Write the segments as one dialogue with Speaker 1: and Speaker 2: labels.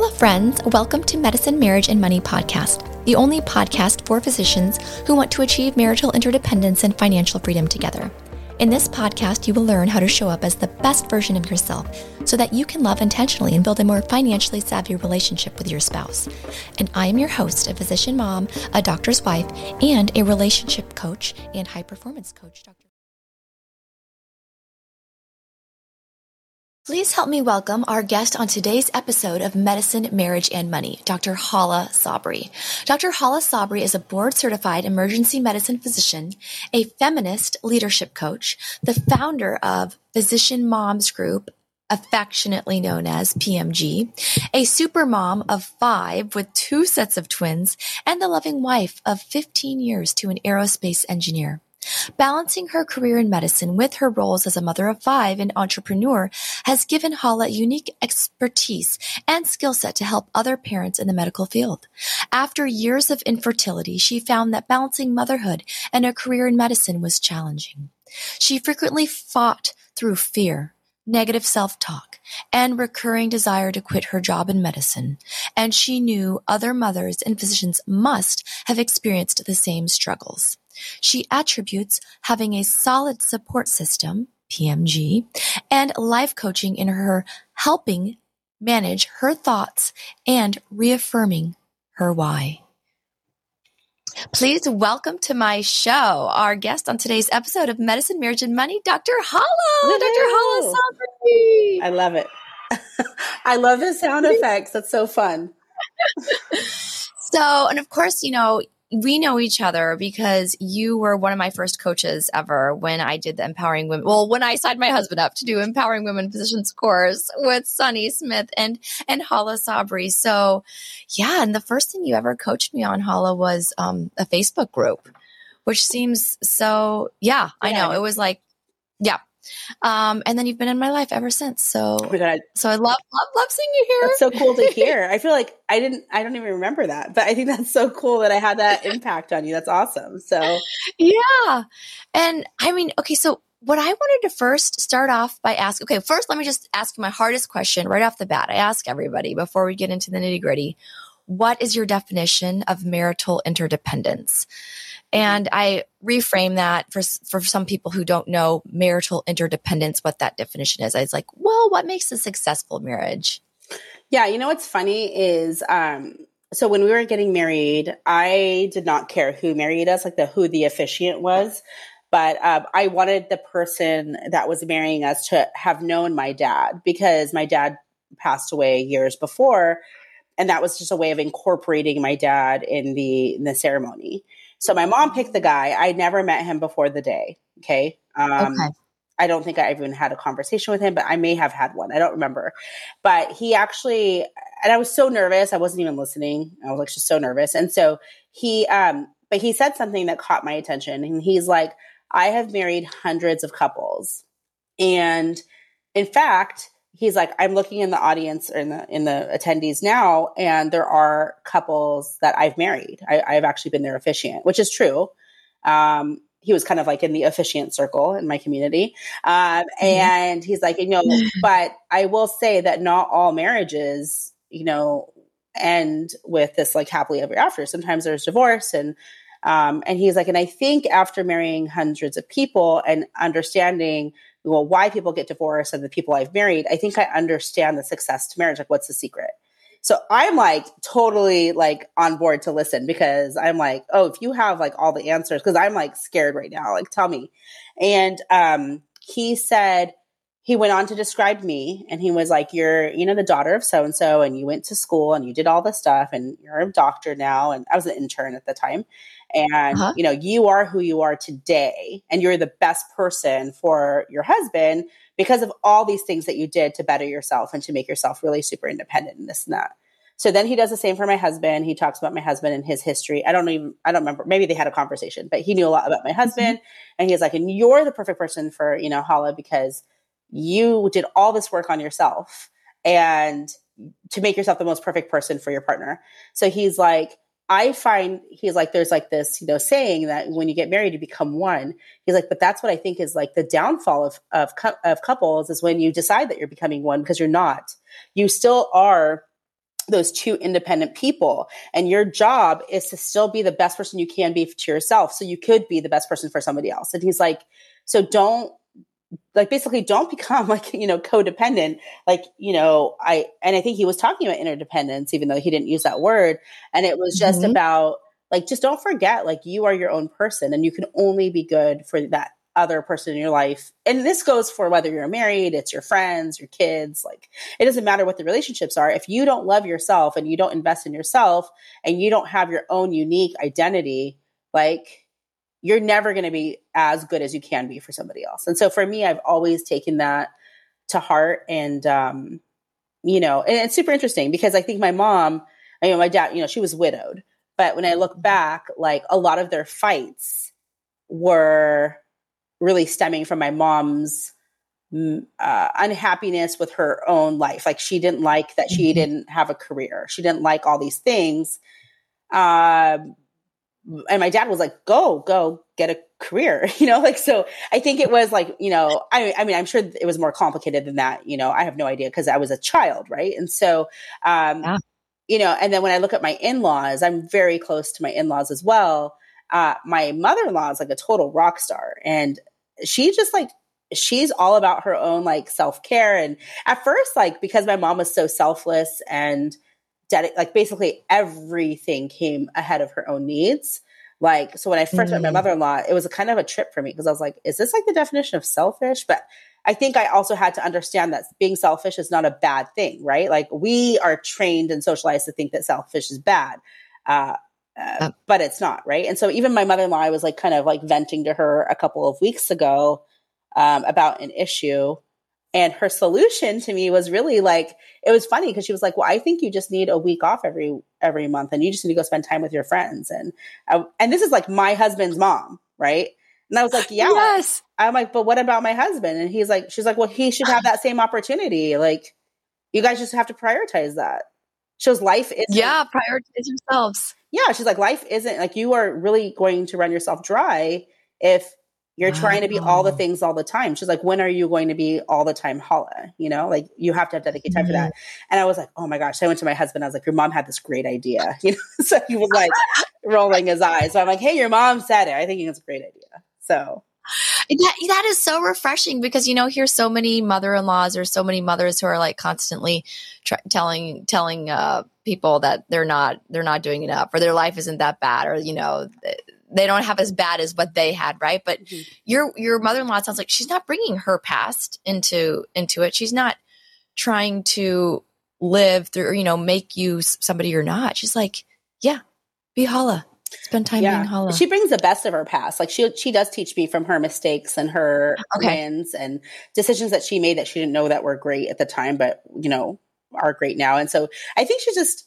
Speaker 1: Hello, friends. Welcome to Medicine, Marriage, and Money podcast, the only podcast for physicians who want to achieve marital interdependence and financial freedom together. In this podcast, you will learn how to show up as the best version of yourself so that you can love intentionally and build a more financially savvy relationship with your spouse. And I am your host, a physician mom, a doctor's wife, and a relationship coach and high performance coach, Dr. Please help me welcome our guest on today's episode of Medicine, Marriage, and Money, Dr. Hala Sabry. Dr. Hala Sabry is a board certified emergency medicine physician, a feminist leadership coach, the founder of Physician Moms Group, affectionately known as PMG, a super mom of five with two sets of twins, and the loving wife of 15 years to an aerospace engineer. Balancing her career in medicine with her roles as a mother of five and entrepreneur has given Hala unique expertise and skill set to help other parents in the medical field. After years of infertility, she found that balancing motherhood and a career in medicine was challenging. She frequently fought through fear, negative self-talk, and recurring desire to quit her job in medicine, and she knew other mothers and physicians must have experienced the same struggles. She attributes having a solid support system, PMG, and life coaching in her helping manage her thoughts and reaffirming her why. Please welcome to my show our guest on today's episode of Medicine, Marriage, and Money, Dr. Hala. Dr. Hala Sabry.
Speaker 2: I love it. I love the sound effects. That's so fun.
Speaker 1: so, and of course, you know, we know each other because you were one of my first coaches ever when I did the empowering women. Well, when I signed my husband up to do empowering women physicians course with Sunny Smith and and Hala Sabry. So, yeah, and the first thing you ever coached me on, Hala, was um, a Facebook group, which seems so. Yeah, yeah, I know it was like, yeah, um, and then you've been in my life ever since. So, oh God. so I love, love, love seeing you here.
Speaker 2: That's so cool to hear. I feel like I didn't, I don't even remember that, but I think that's so cool that I had that impact on you. That's awesome. So,
Speaker 1: yeah. And I mean, okay, so what I wanted to first start off by asking, okay, first let me just ask my hardest question right off the bat. I ask everybody before we get into the nitty gritty. What is your definition of marital interdependence? And I reframe that for for some people who don't know marital interdependence, what that definition is. I was like, well, what makes a successful marriage?
Speaker 2: Yeah, you know what's funny is um so when we were getting married, I did not care who married us, like the who the officiant was. But um, I wanted the person that was marrying us to have known my dad because my dad passed away years before, and that was just a way of incorporating my dad in the in the ceremony. So my mom picked the guy. I never met him before the day. Okay. Um, okay. I don't think I even had a conversation with him, but I may have had one. I don't remember. But he actually, and I was so nervous. I wasn't even listening. I was like just so nervous. And so he, um, but he said something that caught my attention. And he's like, I have married hundreds of couples. And in fact, he's like, I'm looking in the audience or in the in the attendees now, and there are couples that I've married. I, have actually been their officiant, which is true. Um, he was kind of like in the officiant circle in my community. Um, mm-hmm. and he's like, you know, but I will say that not all marriages, you know, end with this like happily ever after. Sometimes there's divorce and um, and he's like, and I think after marrying hundreds of people and understanding well, why people get divorced and the people I've married, I think I understand the success to marriage. Like, what's the secret? So I'm like totally like on board to listen because I'm like, oh, if you have like all the answers, because I'm like scared right now, like tell me. And um, he said, he went on to describe me and he was like, You're, you know, the daughter of so and so, and you went to school and you did all this stuff, and you're a doctor now. And I was an intern at the time and uh-huh. you know you are who you are today and you're the best person for your husband because of all these things that you did to better yourself and to make yourself really super independent and this and that so then he does the same for my husband he talks about my husband and his history i don't even i don't remember maybe they had a conversation but he knew a lot about my mm-hmm. husband mm-hmm. and he's like and you're the perfect person for you know hala because you did all this work on yourself and to make yourself the most perfect person for your partner so he's like I find he's like, there's like this, you know, saying that when you get married, you become one. He's like, but that's what I think is like the downfall of, of, of couples is when you decide that you're becoming one because you're not. You still are those two independent people and your job is to still be the best person you can be to yourself so you could be the best person for somebody else and he's like so don't like basically don't become like you know codependent. Like you know i and i think he was talking about interdependence even though he didn't use that word. And it was just mm-hmm. about like just don't forget like you are your own person and you can only be good for that other person in your life. And this goes for whether you're married it's your friends your kids like it doesn't matter what the relationships are. If you don't love yourself and you don't invest in yourself and you don't have your own unique identity like you're never going to be as good as you can be for somebody else. And so for me, I've always taken that to heart. And, um, you know, and it's super interesting because I think my mom, I mean, my dad, you know, she was widowed. But when I look back, like a lot of their fights were really stemming from my mom's mm, uh, unhappiness with her own life. Like she didn't like that she mm-hmm. didn't have a career. She didn't like all these things. Um, and my dad was like, go, go get a career, you know, like, so I think it was like, you know, I, I mean, I'm sure it was more complicated than that, you know, I have no idea because I was a child. Right. And so, um, yeah. you know, and then when I look at my in-laws, I'm very close to my in-laws as well. Uh, my mother-in-law is like a total rock star and she just like, she's all about her own like self-care. And at first, like, because my mom was so selfless and, dedi- like basically everything came ahead of her own needs. Like, so when I first mm. met my mm. mother in law, it was a kind of a trip for me because I was like, is this like the definition of selfish? But I think I also had to understand that being selfish is not a bad thing, right? Like, we are trained and socialized to think that selfish is bad. Uh, uh, but it's not, right? And so even my mother in law, I was like kind of like venting to her a couple of weeks ago um, about an issue. And her solution to me was really like it was funny because she was like, "Well, I think you just need a week off every every month, and you just need to go spend time with your friends." And I, and this is like my husband's mom, right? And I was like, "Yeah." Yes. I'm like, "But what about my husband?" And he's like, "She's like, well, he should have that same opportunity. Like, you guys just have to prioritize that." Shows life is
Speaker 1: yeah, prioritize yourselves.
Speaker 2: Yeah, she's like, life isn't like you are really going to run yourself dry if you're wow. trying to be all the things all the time. She's like, when are you going to be all the time Hala? You know, like you have to have dedicated time mm-hmm. for that. Mm-hmm. And I was like, oh my gosh. So I went to my husband. I was like, your mom had this great idea. You know, so he was like rolling his eyes. So I'm like, hey, your mom said it. I think it's a great idea. So
Speaker 1: that, that is so refreshing because you know here's so many mother-in-laws or so many mothers who are like constantly tra- telling telling uh, people that they're not they're not doing enough or their life isn't that bad or you know they don't have as bad as what they had, right? But mm-hmm. your your mother in law sounds like she's not bringing her past into into it. She's not trying to live through, you know, make you somebody you're not. She's like, yeah, be Hala. Spend time yeah. being Hala.
Speaker 2: She brings the best of her past. Like she she does teach me from her mistakes and her okay. wins and decisions that she made that she didn't know that were great at the time, but you know are great now. And so I think she just.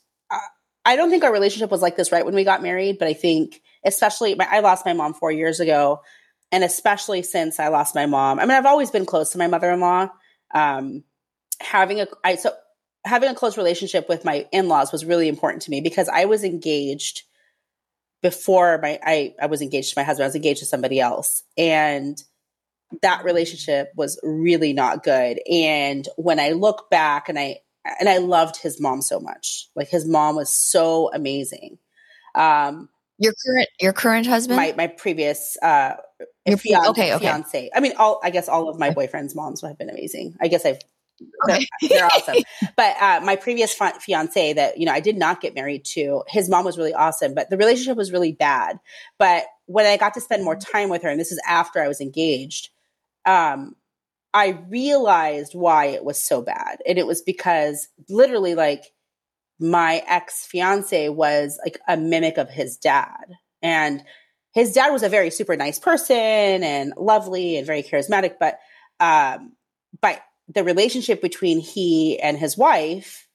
Speaker 2: I don't think our relationship was like this right when we got married, but I think especially my, I lost my mom four years ago, and especially since I lost my mom. I mean, I've always been close to my mother-in-law. Um, having a I so having a close relationship with my in-laws was really important to me because I was engaged before my I, I was engaged to my husband. I was engaged to somebody else, and that relationship was really not good. And when I look back, and I and I loved his mom so much. Like his mom was so amazing. Um,
Speaker 1: your current your current husband?
Speaker 2: My my previous uh
Speaker 1: your fiance, okay, okay.
Speaker 2: fiance. I mean all I guess all of my boyfriend's moms have been amazing. I guess I've okay. they're, they're awesome. But uh, my previous fiance that you know I did not get married to, his mom was really awesome, but the relationship was really bad. But when I got to spend more time with her, and this is after I was engaged, um, I realized why it was so bad, and it was because literally like my ex fiance was like a mimic of his dad. And his dad was a very super nice person and lovely and very charismatic, but um, but the relationship between he and his wife,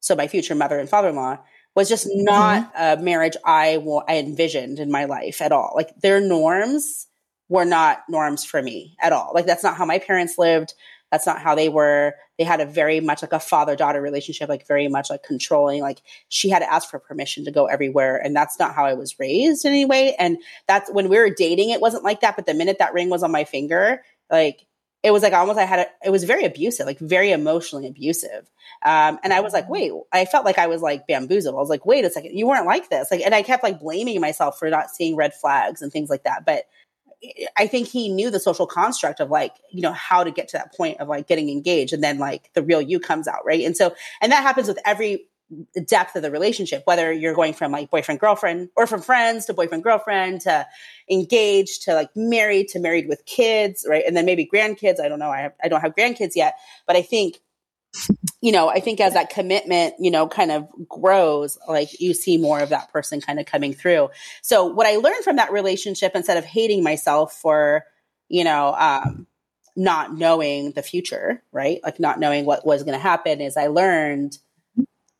Speaker 2: so my future mother and father in law, was just not mm-hmm. a marriage I, I envisioned in my life at all. Like their norms were not norms for me at all. Like that's not how my parents lived. That's not how they were. They had a very much like a father daughter relationship, like very much like controlling. Like she had to ask for permission to go everywhere. And that's not how I was raised in any way. And that's when we were dating, it wasn't like that. But the minute that ring was on my finger, like it was like almost I had a, it was very abusive, like very emotionally abusive. Um, and I was like, wait, I felt like I was like bamboozled. I was like, wait a second, you weren't like this. Like, and I kept like blaming myself for not seeing red flags and things like that. But I think he knew the social construct of like, you know, how to get to that point of like getting engaged and then like the real you comes out, right? And so, and that happens with every depth of the relationship, whether you're going from like boyfriend, girlfriend, or from friends to boyfriend, girlfriend to engaged to like married to married with kids, right? And then maybe grandkids. I don't know. I have, I don't have grandkids yet, but I think, you know, I think as that commitment, you know, kind of grows, like you see more of that person kind of coming through. So what I learned from that relationship, instead of hating myself for, you know, um, not knowing the future, right? Like not knowing what was going to happen is I learned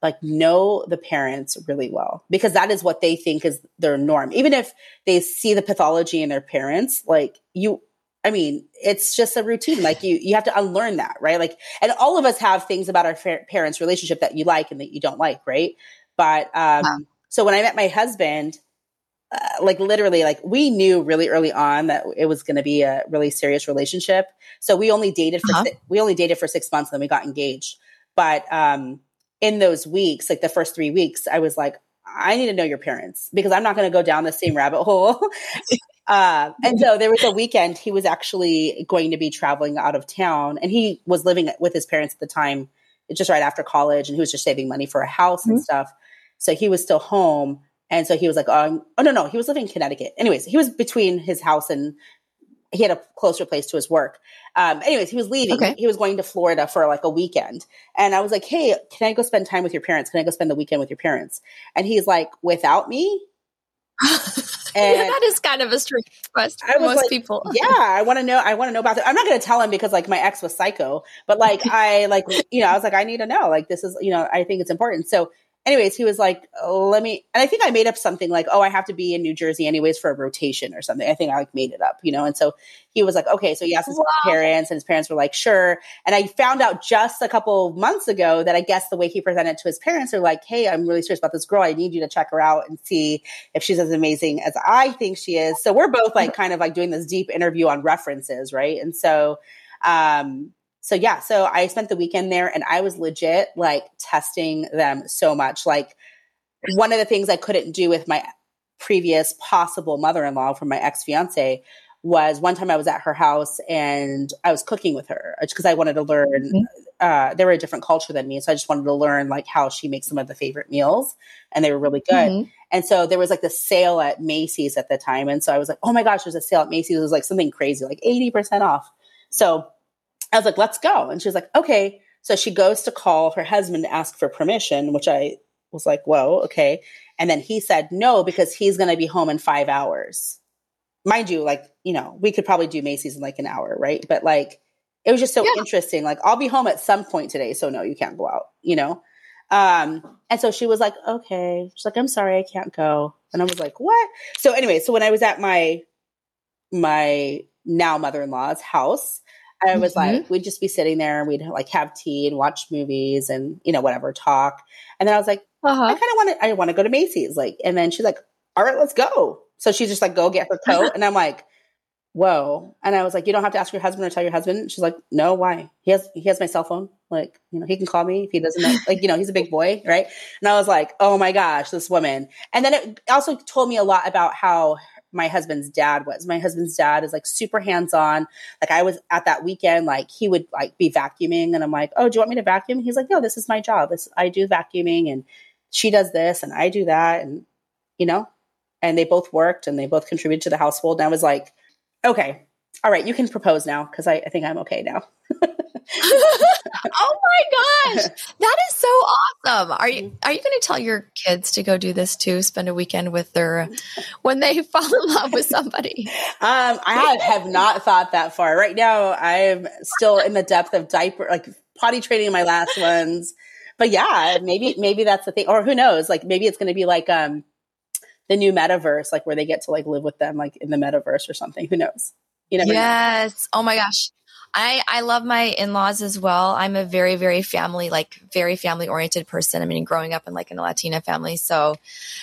Speaker 2: like know the parents really well because that is what they think is their norm. Even if they see the pathology in their parents, like you I mean, it's just a routine. Like you, you have to unlearn that, right? Like, and all of us have things about our parents' relationship that you like and that you don't like, right? But um, wow. so when I met my husband, uh, like literally, like we knew really early on that it was going to be a really serious relationship. So we only dated for uh-huh. si- we only dated for six months, and then we got engaged. But um, in those weeks, like the first three weeks, I was like, I need to know your parents because I'm not going to go down the same rabbit hole. uh, and so there was a weekend he was actually going to be traveling out of town and he was living with his parents at the time, just right after college. And he was just saving money for a house mm-hmm. and stuff. So he was still home. And so he was like, oh, oh, no, no, he was living in Connecticut. Anyways, he was between his house and he had a closer place to his work. Um, anyways, he was leaving. Okay. He was going to Florida for like a weekend. And I was like, Hey, can I go spend time with your parents? Can I go spend the weekend with your parents? And he's like, without me?
Speaker 1: And yeah, that is kind of a strange request for most
Speaker 2: like,
Speaker 1: people.
Speaker 2: yeah, I want to know. I want to know about that. I'm not going to tell him because like my ex was psycho, but like I like you know I was like I need to know. Like this is you know I think it's important. So anyways, he was like, let me, and I think I made up something like, oh, I have to be in New Jersey anyways for a rotation or something. I think I like made it up, you know? And so he was like, okay. So he asked his wow. parents and his parents were like, sure. And I found out just a couple months ago that I guess the way he presented to his parents are like, hey, I'm really serious about this girl. I need you to check her out and see if she's as amazing as I think she is. So we're both like kind of like doing this deep interview on references, right? And so, um, so yeah, so I spent the weekend there and I was legit like testing them so much. Like one of the things I couldn't do with my previous possible mother-in-law from my ex-fiance was one time I was at her house and I was cooking with her because I wanted to learn. Mm-hmm. Uh, they were a different culture than me, so I just wanted to learn like how she makes some of the favorite meals, and they were really good. Mm-hmm. And so there was like the sale at Macy's at the time, and so I was like, "Oh my gosh, there's a sale at Macy's!" It was like something crazy, like eighty percent off. So I was like, let's go. And she was like, okay. So she goes to call her husband to ask for permission, which I was like, whoa, okay. And then he said no because he's going to be home in five hours. Mind you, like, you know, we could probably do Macy's in like an hour, right? But like, it was just so yeah. interesting. Like, I'll be home at some point today. So no, you can't go out, you know? Um, and so she was like, okay. She's like, I'm sorry, I can't go. And I was like, what? So anyway, so when I was at my, my now mother-in-law's house, I was mm-hmm. like, we'd just be sitting there and we'd like have tea and watch movies and, you know, whatever, talk. And then I was like, uh-huh. I kind of want to, I want to go to Macy's. Like, and then she's like, all right, let's go. So she's just like, go get her coat. and I'm like, whoa. And I was like, you don't have to ask your husband or tell your husband. She's like, no, why? He has, he has my cell phone. Like, you know, he can call me if he doesn't know, like, you know, he's a big boy. Right. And I was like, oh my gosh, this woman. And then it also told me a lot about how my husband's dad was. My husband's dad is like super hands on. Like I was at that weekend, like he would like be vacuuming, and I'm like, oh, do you want me to vacuum? He's like, no, this is my job. This I do vacuuming, and she does this, and I do that, and you know, and they both worked and they both contributed to the household. And I was like, okay, all right, you can propose now because I, I think I'm okay now.
Speaker 1: oh my gosh. That is so awesome. Are you are you going to tell your kids to go do this too? Spend a weekend with their when they fall in love with somebody?
Speaker 2: Um, I have not thought that far. Right now I'm still in the depth of diaper like potty training my last ones. But yeah, maybe maybe that's the thing or who knows? Like maybe it's going to be like um the new metaverse like where they get to like live with them like in the metaverse or something. Who knows?
Speaker 1: You never yes. Know. Oh my gosh. I, I love my in-laws as well. I'm a very, very family, like very family oriented person. I mean, growing up in like in a Latina family. So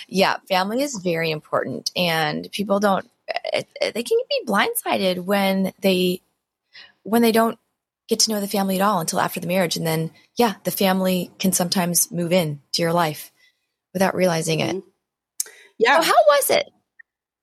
Speaker 1: yeah, family is very important and people don't, it, it, they can be blindsided when they, when they don't get to know the family at all until after the marriage. And then, yeah, the family can sometimes move in to your life without realizing it. Mm-hmm.
Speaker 2: Yeah.
Speaker 1: So how was it?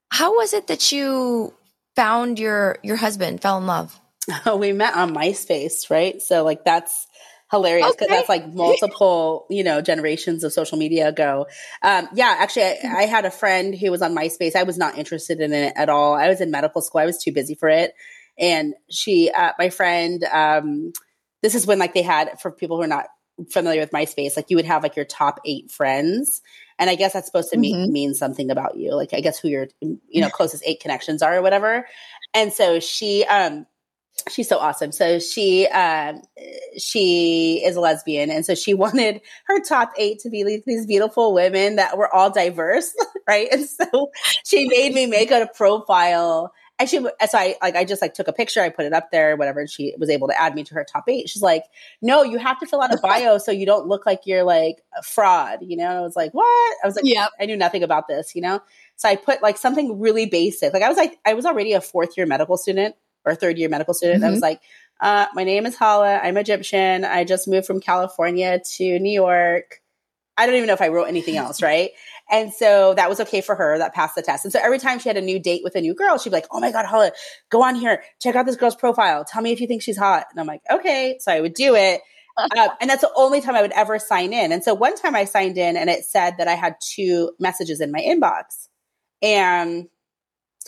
Speaker 1: How was it that you found your your husband, fell in love?
Speaker 2: Oh, we met on MySpace, right? So like that's hilarious because okay. that's like multiple, you know, generations of social media ago. Um, yeah, actually, I, I, had a friend who was on MySpace. I was not interested in it at all. I was in medical school. I was too busy for it. And she, uh, my friend, um, this is when like they had for people who are not familiar with MySpace, like you would have like your top eight friends. And I guess that's supposed to mean, mm-hmm. mean something about you. Like I guess who your, you know, closest eight connections are or whatever. And so she, um, she's so awesome. So she um, she is a lesbian, and so she wanted her top eight to be like these beautiful women that were all diverse, right? And so she made me make a profile. And she, so I like, I just like took a picture, I put it up there, whatever. And she was able to add me to her top eight. She's like, no, you have to fill out a bio so you don't look like you're like a fraud, you know? And I was like, what? I was like, yeah, I knew nothing about this, you know? So I put like something really basic. Like I was like, I was already a fourth year medical student or third year medical student. Mm-hmm. I was like, uh, my name is Hala. I'm Egyptian. I just moved from California to New York. I don't even know if I wrote anything else, right? And so that was okay for her. That passed the test. And so every time she had a new date with a new girl, she'd be like, "Oh my god, Hala, go on here, check out this girl's profile. Tell me if you think she's hot." And I'm like, "Okay." So I would do it. uh, and that's the only time I would ever sign in. And so one time I signed in and it said that I had two messages in my inbox. And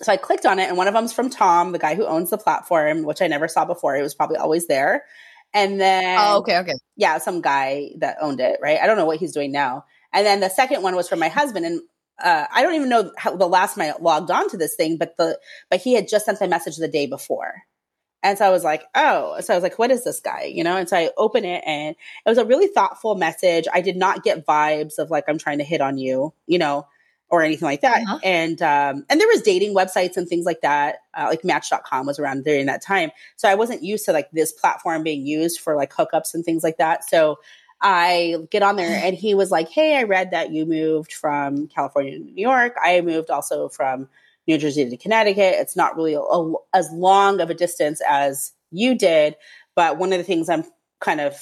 Speaker 2: so I clicked on it, and one of them's from Tom, the guy who owns the platform, which I never saw before. It was probably always there. And then,
Speaker 1: oh, okay, okay,
Speaker 2: yeah, some guy that owned it, right? I don't know what he's doing now. And then the second one was from my husband, and uh, I don't even know how the last time I logged on to this thing, but the but he had just sent a message the day before. And so I was like, oh, so I was like, what is this guy? You know? And so I open it and it was a really thoughtful message. I did not get vibes of like, I'm trying to hit on you, you know? Or anything like that. Uh-huh. And um, and there was dating websites and things like that. Uh, like Match.com was around during that time, so I wasn't used to like this platform being used for like hookups and things like that. So I get on there, and he was like, "Hey, I read that you moved from California to New York. I moved also from New Jersey to Connecticut. It's not really a, a, as long of a distance as you did, but one of the things I'm kind of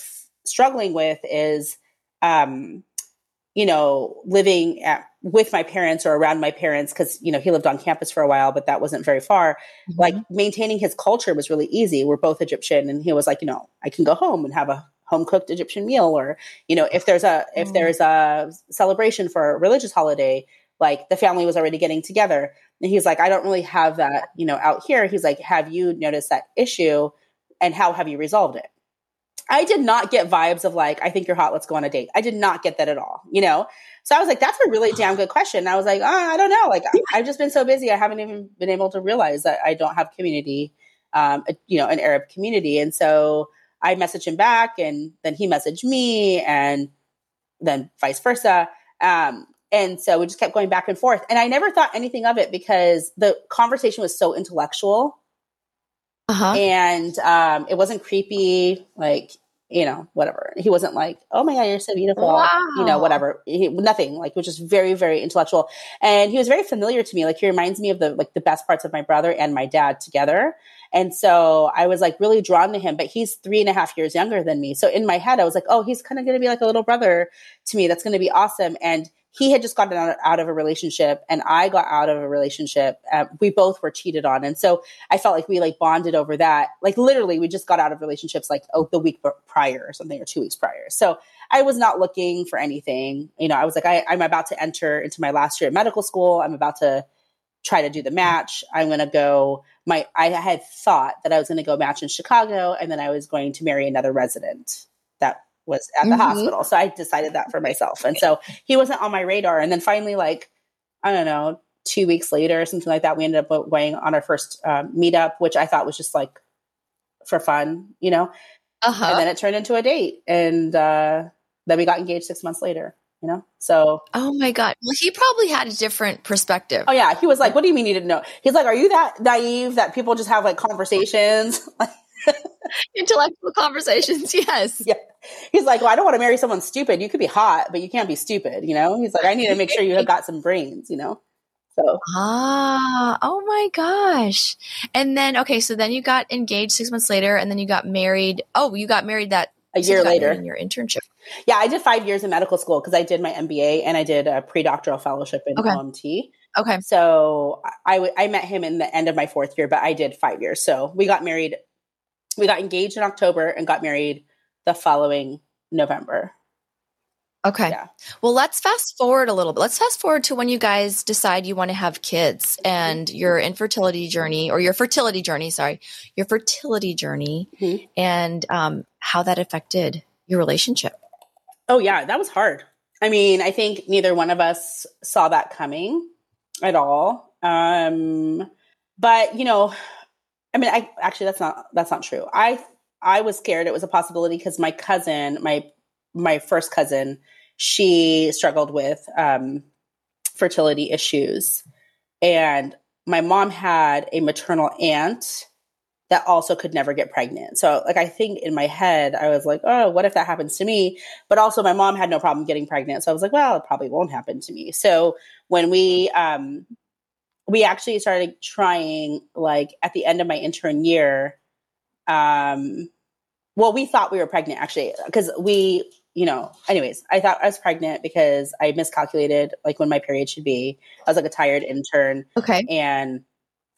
Speaker 2: struggling with is." Um, you know, living at, with my parents or around my parents, because, you know, he lived on campus for a while, but that wasn't very far. Mm-hmm. Like maintaining his culture was really easy. We're both Egyptian. And he was like, you know, I can go home and have a home cooked Egyptian meal. Or, you know, if there's a, if mm-hmm. there's a celebration for a religious holiday, like the family was already getting together. And he's like, I don't really have that, you know, out here. He's like, have you noticed that issue? And how have you resolved it? I did not get vibes of like, I think you're hot, let's go on a date. I did not get that at all, you know? So I was like, that's a really damn good question. I was like, oh, I don't know. Like, I've just been so busy. I haven't even been able to realize that I don't have community, um, you know, an Arab community. And so I messaged him back and then he messaged me and then vice versa. Um, and so we just kept going back and forth. And I never thought anything of it because the conversation was so intellectual uh-huh. And um, it wasn't creepy, like, you know, whatever. He wasn't like, oh my God, you're so beautiful. Wow. You know, whatever. He, nothing, like, which is very, very intellectual. And he was very familiar to me. Like, he reminds me of the, like, the best parts of my brother and my dad together. And so I was like really drawn to him, but he's three and a half years younger than me. So in my head, I was like, oh, he's kind of going to be like a little brother to me. That's going to be awesome. And he had just gotten out, of a relationship and I got out of a relationship. Uh, we both were cheated on. And so I felt like we like bonded over that. Like literally we just got out of relationships like oh, the week prior or something or two weeks prior. So I was not looking for anything. You know, I was like, I, I'm about to enter into my last year at medical school. I'm about to try to do the match. I'm going to go my, I had thought that I was going to go match in Chicago and then I was going to marry another resident that was at the mm-hmm. hospital. So I decided that for myself. And so he wasn't on my radar. And then finally, like, I don't know, two weeks later or something like that, we ended up going on our first um, meetup, which I thought was just like for fun, you know? Uh-huh. And then it turned into a date. And uh, then we got engaged six months later. You know, so
Speaker 1: oh my god, well, he probably had a different perspective.
Speaker 2: Oh yeah, he was like, "What do you mean you didn't know?" He's like, "Are you that naive that people just have like conversations?"
Speaker 1: Intellectual conversations, yes.
Speaker 2: Yeah. He's like, well, I don't want to marry someone stupid. You could be hot, but you can't be stupid, you know? He's like, I need to make sure you have got some brains, you know? So
Speaker 1: ah, oh my gosh. And then okay, so then you got engaged six months later, and then you got married. Oh, you got married that
Speaker 2: a year later
Speaker 1: in your internship.
Speaker 2: Yeah, I did five years in medical school because I did my MBA and I did a pre-doctoral fellowship in
Speaker 1: Okay.
Speaker 2: OMT.
Speaker 1: Okay.
Speaker 2: So I, w- I met him in the end of my fourth year, but I did five years. So we got married. We got engaged in October and got married the following November.
Speaker 1: Okay.
Speaker 2: Yeah.
Speaker 1: Well, let's fast forward a little bit. Let's fast forward to when you guys decide you want to have kids and your infertility journey or your fertility journey, sorry, your fertility journey
Speaker 2: Mhm.
Speaker 1: and um, how that affected your relationship.
Speaker 2: Oh yeah, that was hard. I mean, I think neither one of us saw that coming at all. Um, but you know, I mean, I actually that's not that's not true. I I was scared it was a possibility because my cousin, my my first cousin, she struggled with um, fertility issues, and my mom had a maternal aunt that also could never get pregnant. So, like, I think in my head, I was like, oh, what if that happens to me? But also, my mom had no problem getting pregnant. So I was like, well, it probably won't happen to me. So when we, um, we actually started trying, like, at the end of my intern year, um, well, we thought we were pregnant actually, because we, you know, anyways, I thought I was pregnant because I miscalculated, like, when my period should be. I was like a tired intern
Speaker 1: Okay.
Speaker 2: and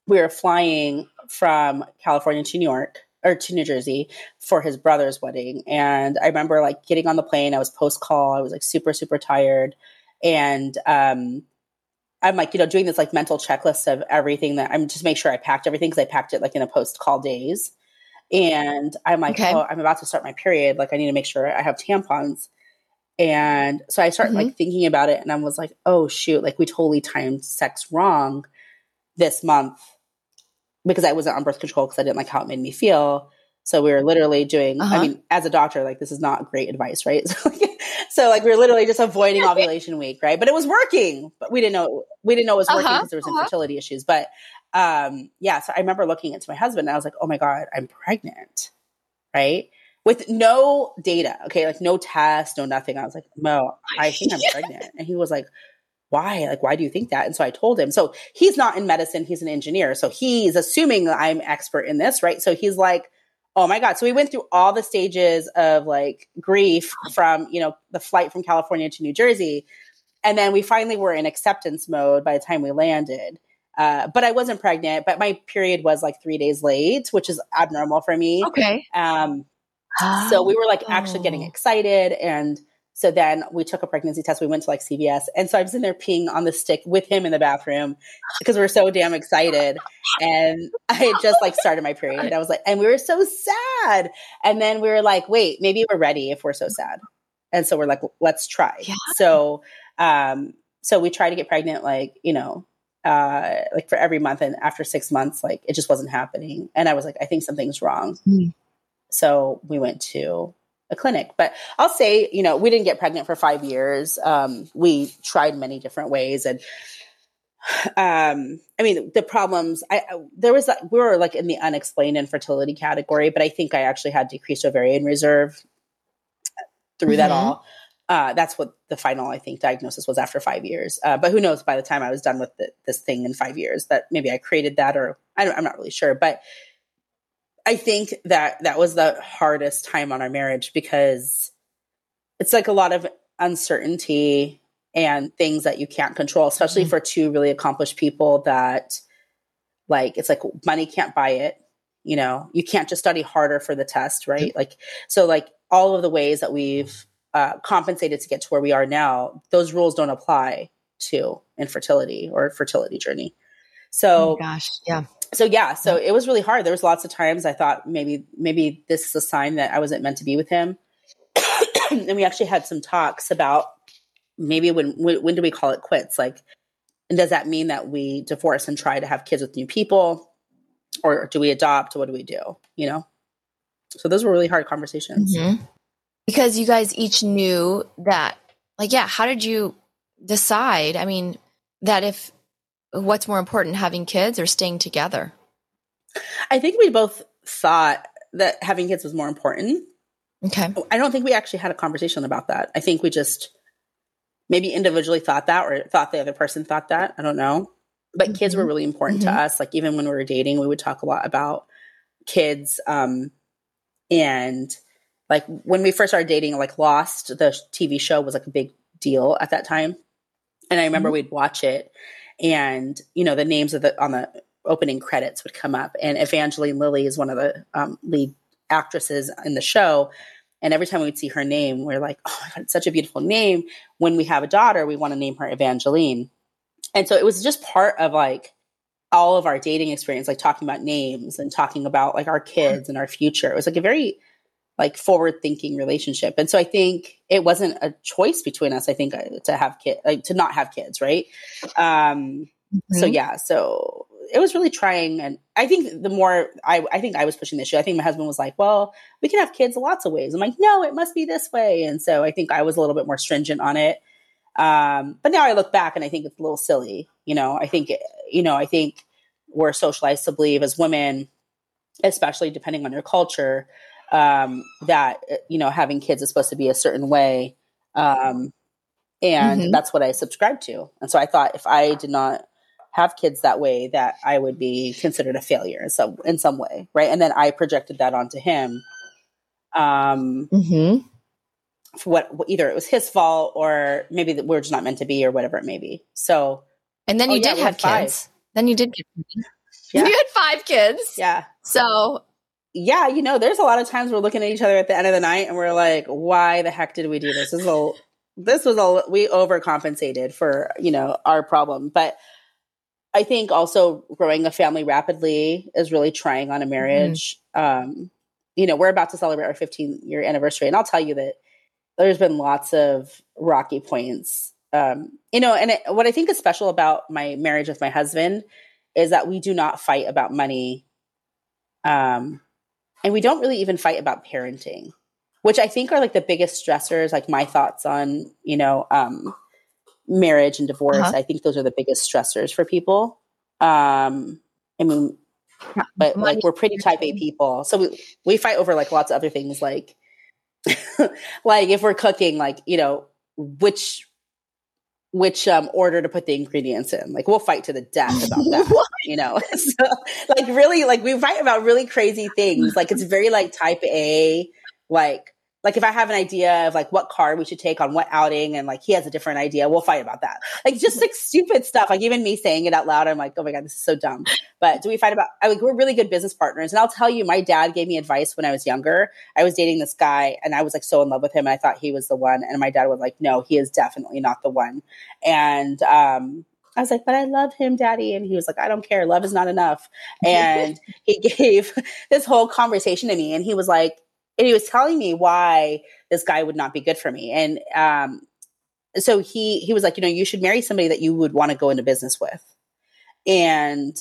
Speaker 2: we were flying from California to New York or to New Jersey for his brother's wedding. And I remember like getting on the plane, I was post call, I was like super, super tired. And um, I'm like, you know, doing this like mental checklist of everything that I'm just make sure I packed everything because I packed it like in a post call days. And I'm like,
Speaker 1: Okay.
Speaker 2: oh, I'm about to start my period. Like, I need to make sure I have tampons. And so I started like thinking about it and I was like, oh, shoot, like we totally timed sex wrong this month because I wasn't on birth control because I didn't like how it made me feel. So we were literally doing,
Speaker 1: Uh-huh.
Speaker 2: I mean, as a doctor, like this is not great advice, right? So like, so like we were literally just avoiding ovulation week, right? But it was working, but we didn't know, we didn't know it was working
Speaker 1: Uh-huh,
Speaker 2: because there was
Speaker 1: uh-huh.
Speaker 2: infertility issues. But um, yeah, so I remember looking into my husband and I was like, oh my God, I'm pregnant, right? With no data, okay, like no test, no nothing. I was like, Mo, I think I'm pregnant. And he was like, why? Like, why do you think that? And so I told him. So he's not in medicine, he's an engineer. So he's assuming I'm expert in this, right? So he's like, oh my God. So we went through all the stages of like grief from, you know, the flight from California to New Jersey. And then we finally were in acceptance mode by the time we landed. Uh, but I wasn't pregnant, but my period was like three days late, which is abnormal for me.
Speaker 1: Okay.
Speaker 2: Um, so we were like actually getting
Speaker 1: Oh.
Speaker 2: excited and so then we took a pregnancy test. We went to like cvs and so i was in there peeing on the stick with him in the bathroom because we were so damn excited. And i had just like started my period. I was like and we were so sad. And then we were like wait maybe we're ready if we're so sad. And so we're like let's try.
Speaker 1: Yeah.
Speaker 2: so um so we tried to get pregnant like you know uh like for every month. And after six months like it just wasn't happening. And i was like i think something's wrong.
Speaker 1: Hmm.
Speaker 2: so we went to a clinic. But I'll say, you know, we didn't get pregnant for five years. Um, we tried many different ways, and um, I mean, the problems. I I- there was we were like in the unexplained infertility category, but I think I actually had decreased ovarian reserve through that
Speaker 1: Mhm.
Speaker 2: all. Uh, that's what the final, I think, diagnosis was after five years. Uh, but who knows? By the time I was done with the, this thing in five years, that maybe I created that, or I don't, I'm not really sure. But I think that that was the hardest time on our marriage because it's like a lot of uncertainty and things that you can't control, especially
Speaker 1: Mhm.
Speaker 2: for two really accomplished people that like it's like money can't buy it. You know, you can't just study harder for the test, right? Like so like all of the ways that we've uh, compensated to get to where we are now, those rules don't apply to infertility or fertility journey. So
Speaker 1: Oh gosh. Yeah.
Speaker 2: So yeah so it was really hard. There was lots of times i thought maybe maybe this is a sign that i wasn't meant to be with him. And we actually had some talks about maybe when when, when do we call it quits? Like and does that mean that we divorce and try to have kids with new people? Or do we adopt? What do we do? You know? So those were really hard conversations.
Speaker 1: Mhm. Because you guys each knew that, like, yeah, how did you decide? I mean, that if what's more important, having kids or staying together?
Speaker 2: i think we both thought that having kids was more important
Speaker 1: Okay.
Speaker 2: I don't think we actually had a conversation about that. I think we just maybe individually thought that or thought the other person thought that. I don't know. but mm-hmm. kids were mm-hmm. really important mm-hmm. to us. Like even when we were dating, we would talk a lot about kids. Um, and like when we first started dating, like Lost, the TV show was like a big deal at that time. And I remember mm-hmm. we'd watch it and, you know, the names of the, on the opening credits would come up. And Evangeline Lilly is one of the um, lead actresses in the show. And every time we'd see her name, we're like, oh, my God, it's such a beautiful name. When we have a daughter, we want to name her Evangeline. And so it was just part of like all of our dating experience, like talking about names and talking about like our kids and our future. It was like a very like forward thinking relationship. And so I think it wasn't a choice between us, I think, uh, to have kids, like, to not have kids, right? Um, mm-hmm. So yeah, so it was really trying. And I think the more I, I think I was pushing the issue, I think my husband was like, well, we can have kids lots of ways. I'm like, no, it must be this way. And so I think I was a little bit more stringent on it. Um, but now I look back and I think it's a little silly. You know, I think, you know, I think we're socialized to believe as women, especially depending on your culture, um, that, you know, having kids is supposed to be a certain way. Um, and mm-hmm. that's what I subscribe to. And so I thought if I did not have kids that way, that I would be considered a failure in some in some way, right? And then I projected that onto him. Um, mm-hmm for what either it was his fault or maybe we're just not meant to be or whatever it may be. So,
Speaker 1: and then you oh, did yeah, have kids. Then you did. Yeah. You had five kids.
Speaker 2: Yeah.
Speaker 1: So,
Speaker 2: yeah, you know, there's a lot of times we're looking at each other at the end of the night and we're like, why the heck did we do this? This is a, this was a, we overcompensated for, you know, our problem. But I think also growing a family rapidly is really trying on a marriage. Mm-hmm. Um, you know, we're about to celebrate our 15 year anniversary. And I'll tell you that there's been lots of rocky points. Um, you know, and it, what I think is special about my marriage with my husband is that we do not fight about money. Um, and we don't really even fight about parenting, which I think are like the biggest stressors, like my thoughts on, you know, um, marriage and divorce. Uh-huh. I think those are the biggest stressors for people. Um, I mean, but like we're pretty type A people. So we, we fight over like lots of other things like like if we're cooking, like, you know, which which um, order to put the ingredients in. Like we'll fight to the death about that, you know. so like really like we fight about really crazy things. Like it's very like type A, like like if I have an idea of like what car we should take on what outing and like he has a different idea, we'll fight about that. Like just like stupid stuff. Like even me saying it out loud, I'm like, oh my God, this is so dumb. But do we fight about I like we're really good business partners. And I'll tell you, my dad gave me advice when I was younger. I was dating this guy and I was like so in love with him and I thought he was the one. And my dad was like, No, he is definitely not the one. And um I was like, but I love him, daddy. And he was like, I don't care. Love is not enough. And he gave this whole conversation to me. And he was like, and he was telling me why this guy would not be good for me. And um, so he he was like, you know, you should marry somebody that you would want to go into business with. And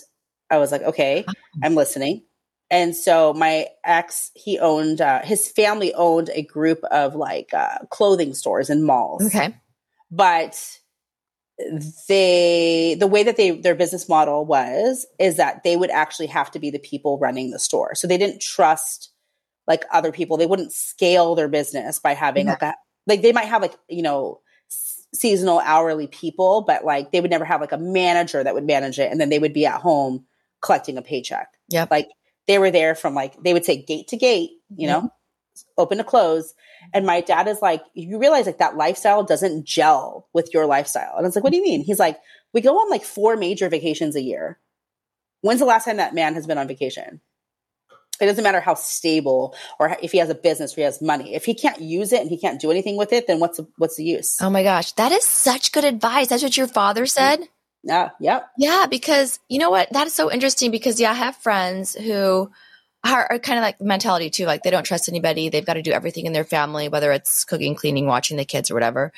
Speaker 2: I was like, okay, I'm listening. And so my ex, he owned uh, his family owned a group of like uh, clothing stores and malls.
Speaker 1: Okay,
Speaker 2: but they the way that they their business model was is that they would actually have to be the people running the store. So they didn't trust like other people. They wouldn't scale their business by having yeah. like a like they might have like, you know, seasonal hourly people, but like they would never have like a manager that would manage it and then they would be at home collecting a paycheck.
Speaker 1: Yeah.
Speaker 2: Like they were there from like they would say gate to gate, you know, mm-hmm. open to close. And my dad is like, you realize like that lifestyle doesn't gel with your lifestyle. And I was like, what do you mean? He's like, we go on like four major vacations a year. When's the last time that man has been on vacation? It doesn't matter how stable or if he has a business or he has money. If he can't use it and he can't do anything with it, then what's the, what's the use?
Speaker 1: Oh my gosh, that is such good advice. That's what your father said.
Speaker 2: Yeah, yeah,
Speaker 1: yeah. Because you know what, that is so interesting. Because yeah, I have friends who are, are kind of like mentality too. Like they don't trust anybody. They've got to do everything in their family, whether it's cooking, cleaning, watching the kids, or whatever.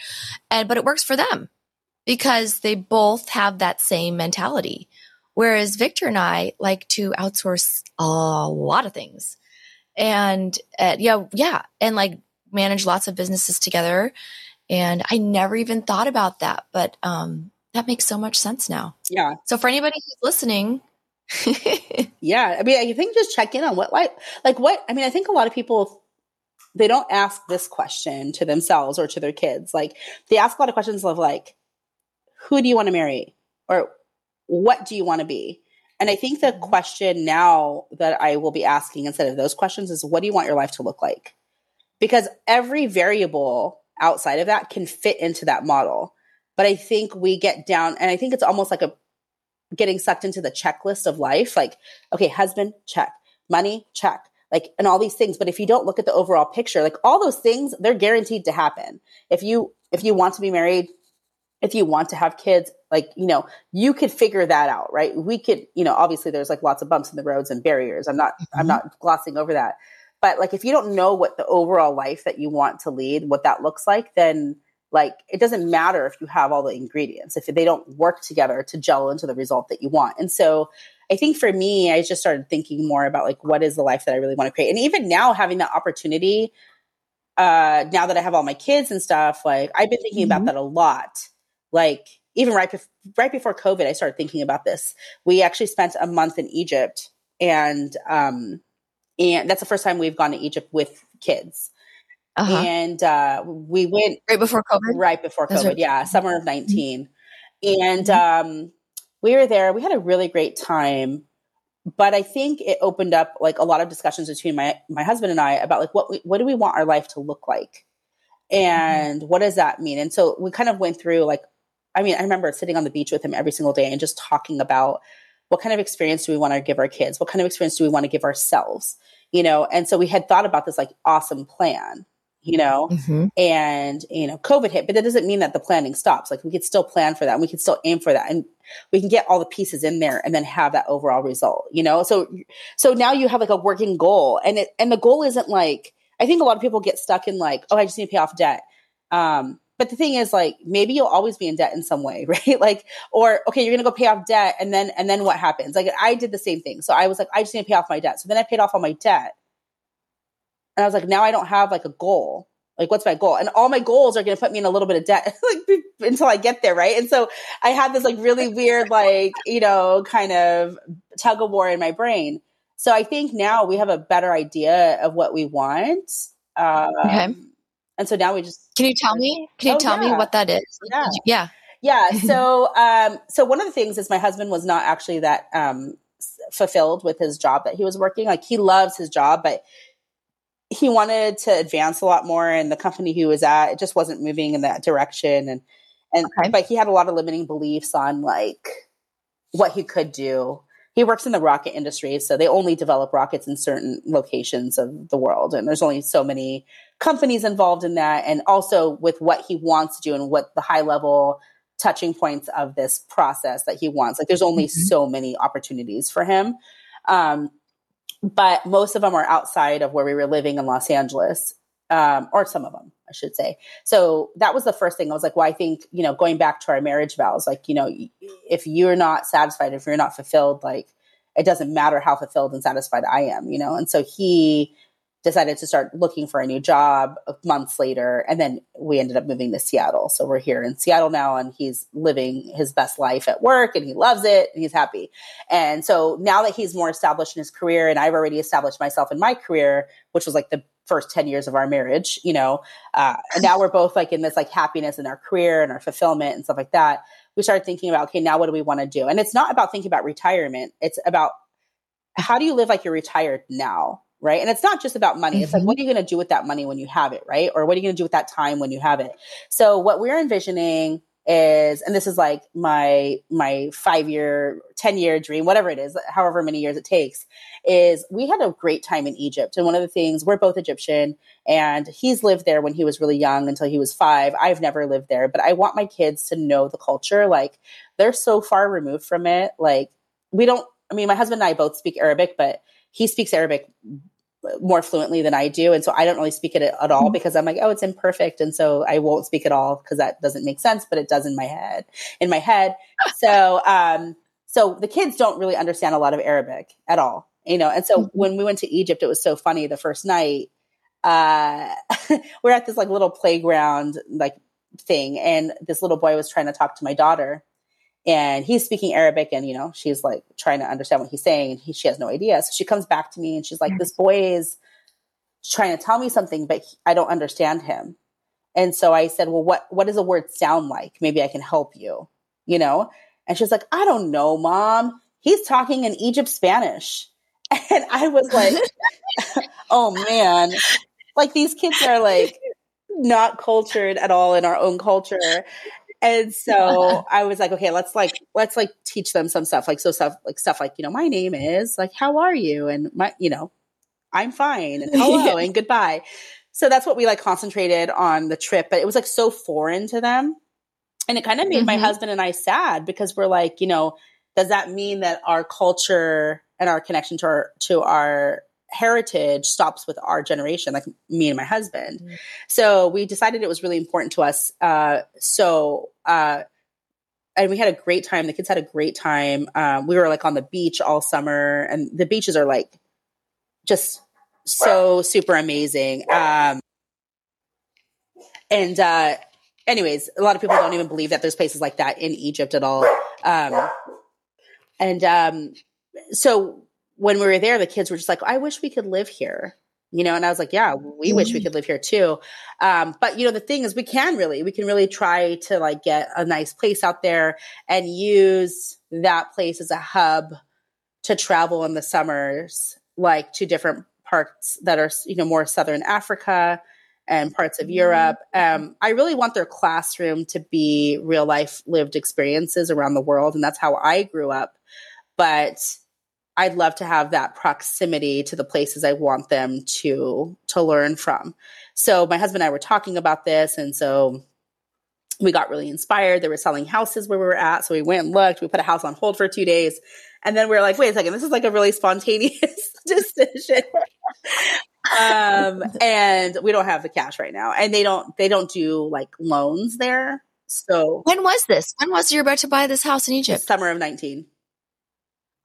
Speaker 1: And but it works for them because they both have that same mentality. Whereas Victor and I like to outsource a lot of things. And uh, yeah, yeah. And like manage lots of businesses together. And I never even thought about that, but um, that makes so much sense now.
Speaker 2: Yeah.
Speaker 1: So for anybody who's listening,
Speaker 2: yeah, I mean, I think just check in on what like like what I mean. I think a lot of people they don't ask this question to themselves or to their kids. Like they ask a lot of questions of like, who do you want to marry, or what do you want to be? And I think the mm-hmm. question now that I will be asking instead of those questions is what do you want your life to look like? Because every variable outside of that can fit into that model. But I think we get down, and I think it's almost like a getting sucked into the checklist of life. Like, okay, husband, check. Money, check. Like, and all these things. But if you don't look at the overall picture, like all those things, they're guaranteed to happen. If you, if you want to be married, if you want to have kids, like, you know, you could figure that out, right? We could, you know, obviously there's like lots of bumps in the roads and barriers. I'm not, mm-hmm. I'm not glossing over that. But like, if you don't know what the overall life that you want to lead, what that looks like, then like it doesn't matter if you have all the ingredients if they don't work together to gel into the result that you want and so i think for me i just started thinking more about like what is the life that i really want to create and even now having that opportunity uh now that i have all my kids and stuff like i've been thinking mm-hmm. about that a lot like even right, bef- right before covid i started thinking about this we actually spent a month in egypt and um and that's the first time we've gone to egypt with kids uh-huh. And uh, we went
Speaker 1: right before COVID.
Speaker 2: Right before COVID, right. yeah, summer of mm-hmm. 19 and mm-hmm. um, we were there. We had a really great time, but I think it opened up like a lot of discussions between my my husband and I about like what we, what do we want our life to look like, mm-hmm. and what does that mean? And so we kind of went through like, I mean, I remember sitting on the beach with him every single day and just talking about what kind of experience do we want to give our kids, what kind of experience do we want to give ourselves, you know. And so we had thought about this like awesome plan you know, mm-hmm. and, you know, COVID hit, but that doesn't mean that the planning stops. Like we could still plan for that. And we could still aim for that. And we can get all the pieces in there and then have that overall result, you know? So, so now you have like a working goal and it, and the goal isn't like, I think a lot of people get stuck in like, oh, I just need to pay off debt. Um, but the thing is like maybe you'll always be in debt in some way right like or okay you're gonna go pay off debt and then and then what happens like i did the same thing so i was like i just need to pay off my debt so then i paid off all my debt and I was like, now I don't have like a goal. Like, what's my goal? And all my goals are going to put me in a little bit of debt like until I get there. Right. And so I had this like really weird, like, you know, kind of tug of war in my brain. So I think now we have a better idea of what we want. Um, okay. And so now we just.
Speaker 1: Can you tell me? Can you oh, tell yeah. me what that is?
Speaker 2: Yeah.
Speaker 1: Yeah.
Speaker 2: Yeah. So, um, so one of the things is my husband was not actually that, um, fulfilled with his job that he was working. Like he loves his job, but he wanted to advance a lot more and the company he was at it just wasn't moving in that direction and and okay. but he had a lot of limiting beliefs on like what he could do he works in the rocket industry so they only develop rockets in certain locations of the world and there's only so many companies involved in that and also with what he wants to do and what the high level touching points of this process that he wants. Like there's only mm-hmm. so many opportunities for him. Um, but most of them are outside of where we were living in Los Angeles, um, or some of them, I should say. So that was the first thing. I was like, well, I think, you know, going back to our marriage vows, like, you know, if you're not satisfied, if you're not fulfilled, like, it doesn't matter how fulfilled and satisfied I am, you know? And so he decided to start looking for a new job months later. And then we ended up moving to Seattle. So we're here in Seattle now and he's living his best life at work and he loves it and he's happy. And so now that he's more established in his career and I've already established myself in my career, which was like the first 10 years of our marriage, you know, uh, and now we're both like in this like happiness in our career and our fulfillment and stuff like that. We started thinking about, okay, now what do we want to do? And it's not about thinking about retirement. It's about how do you live like you're retired now? Right? And it's not just about money. Mm-hmm. It's like, mm-hmm. what are you going to do with that money when you have it, right? Or what are you going to do with that time when you have it? So what we're envisioning is, and this is like my, my five year, 10 year dream, whatever it is, however many years it takes, is we had a great time in Egypt. And one of the things, we're both Egyptian and he's lived there when he was really young until he was five. I've never lived there, but I want my kids to know the culture. Like they're so far removed from it. Like we don't, I mean, my husband and I both speak Arabic, but he speaks Arabic more fluently than I do. And so I don't really speak it at all mm-hmm. because I'm like, oh, it's imperfect. And so I won't speak at all because that doesn't make sense, but it does in my head, in my head. so, um, so the kids don't really understand a lot of Arabic at all, you know? And so mm-hmm. when we went to Egypt, it was so funny the first night, uh, we're at this like little playground, like thing. And this little boy was trying to talk to my daughter and he's speaking Arabic, and you know she's like trying to understand what he's saying, and he, she has no idea. So she comes back to me, and she's like, mm. "This boy is trying to tell me something, but he, I don't understand him." And so I said, "Well, what what does a word sound like? Maybe I can help you." You know, And she's like, I don't know, mom. He's talking in Egypt Spanish. And I was like, oh man, like these kids are like not cultured at all in our own culture. And so I was like, okay, let's like let's like teach them some stuff, like so stuff like stuff like you know, my name is like, how are you? And my you know, I'm fine and hello and goodbye. So that's what we like concentrated on the trip, but it was like so foreign to them. And it kind of made mm-hmm. my husband and I sad because we're like, you know, does that mean that our culture and our connection to our to our heritage stops with our generation, like me and my husband. Mm-hmm. So we decided it was really important to us. Uh, so uh, and we had a great time. The kids had a great time. Um, we were like on the beach all summer, and the beaches are like just so super amazing. Um, and uh, anyways, a lot of people don't even believe that there's places like that in Egypt at all. Um, and um, so when we were there, the kids were just like, I wish we could live here. You know, and I was like, yeah, we wish we mm-hmm. could live here too. Um, but you know, the thing is we can really, we can really try to like get a nice place out there and use that place as a hub to travel in the summers, like to different parts that are, you know, more Southern Africa and parts of mm-hmm. Europe. Um, I really want their classroom to be real life lived experiences around the world. And that's how I grew up. But I'd love to have that proximity to the places I want them to to learn from. So my husband and I were talking about this and so we got really inspired. They were selling houses where we were at. So we went and looked. We put a house on hold for two days. And then we are like, wait a second, this is like a really spontaneous decision. um, and we don't have the cash right now. And they don't they don't do like loans there. So
Speaker 1: when was this? When was you about to buy this house in Egypt?
Speaker 2: Summer of 19.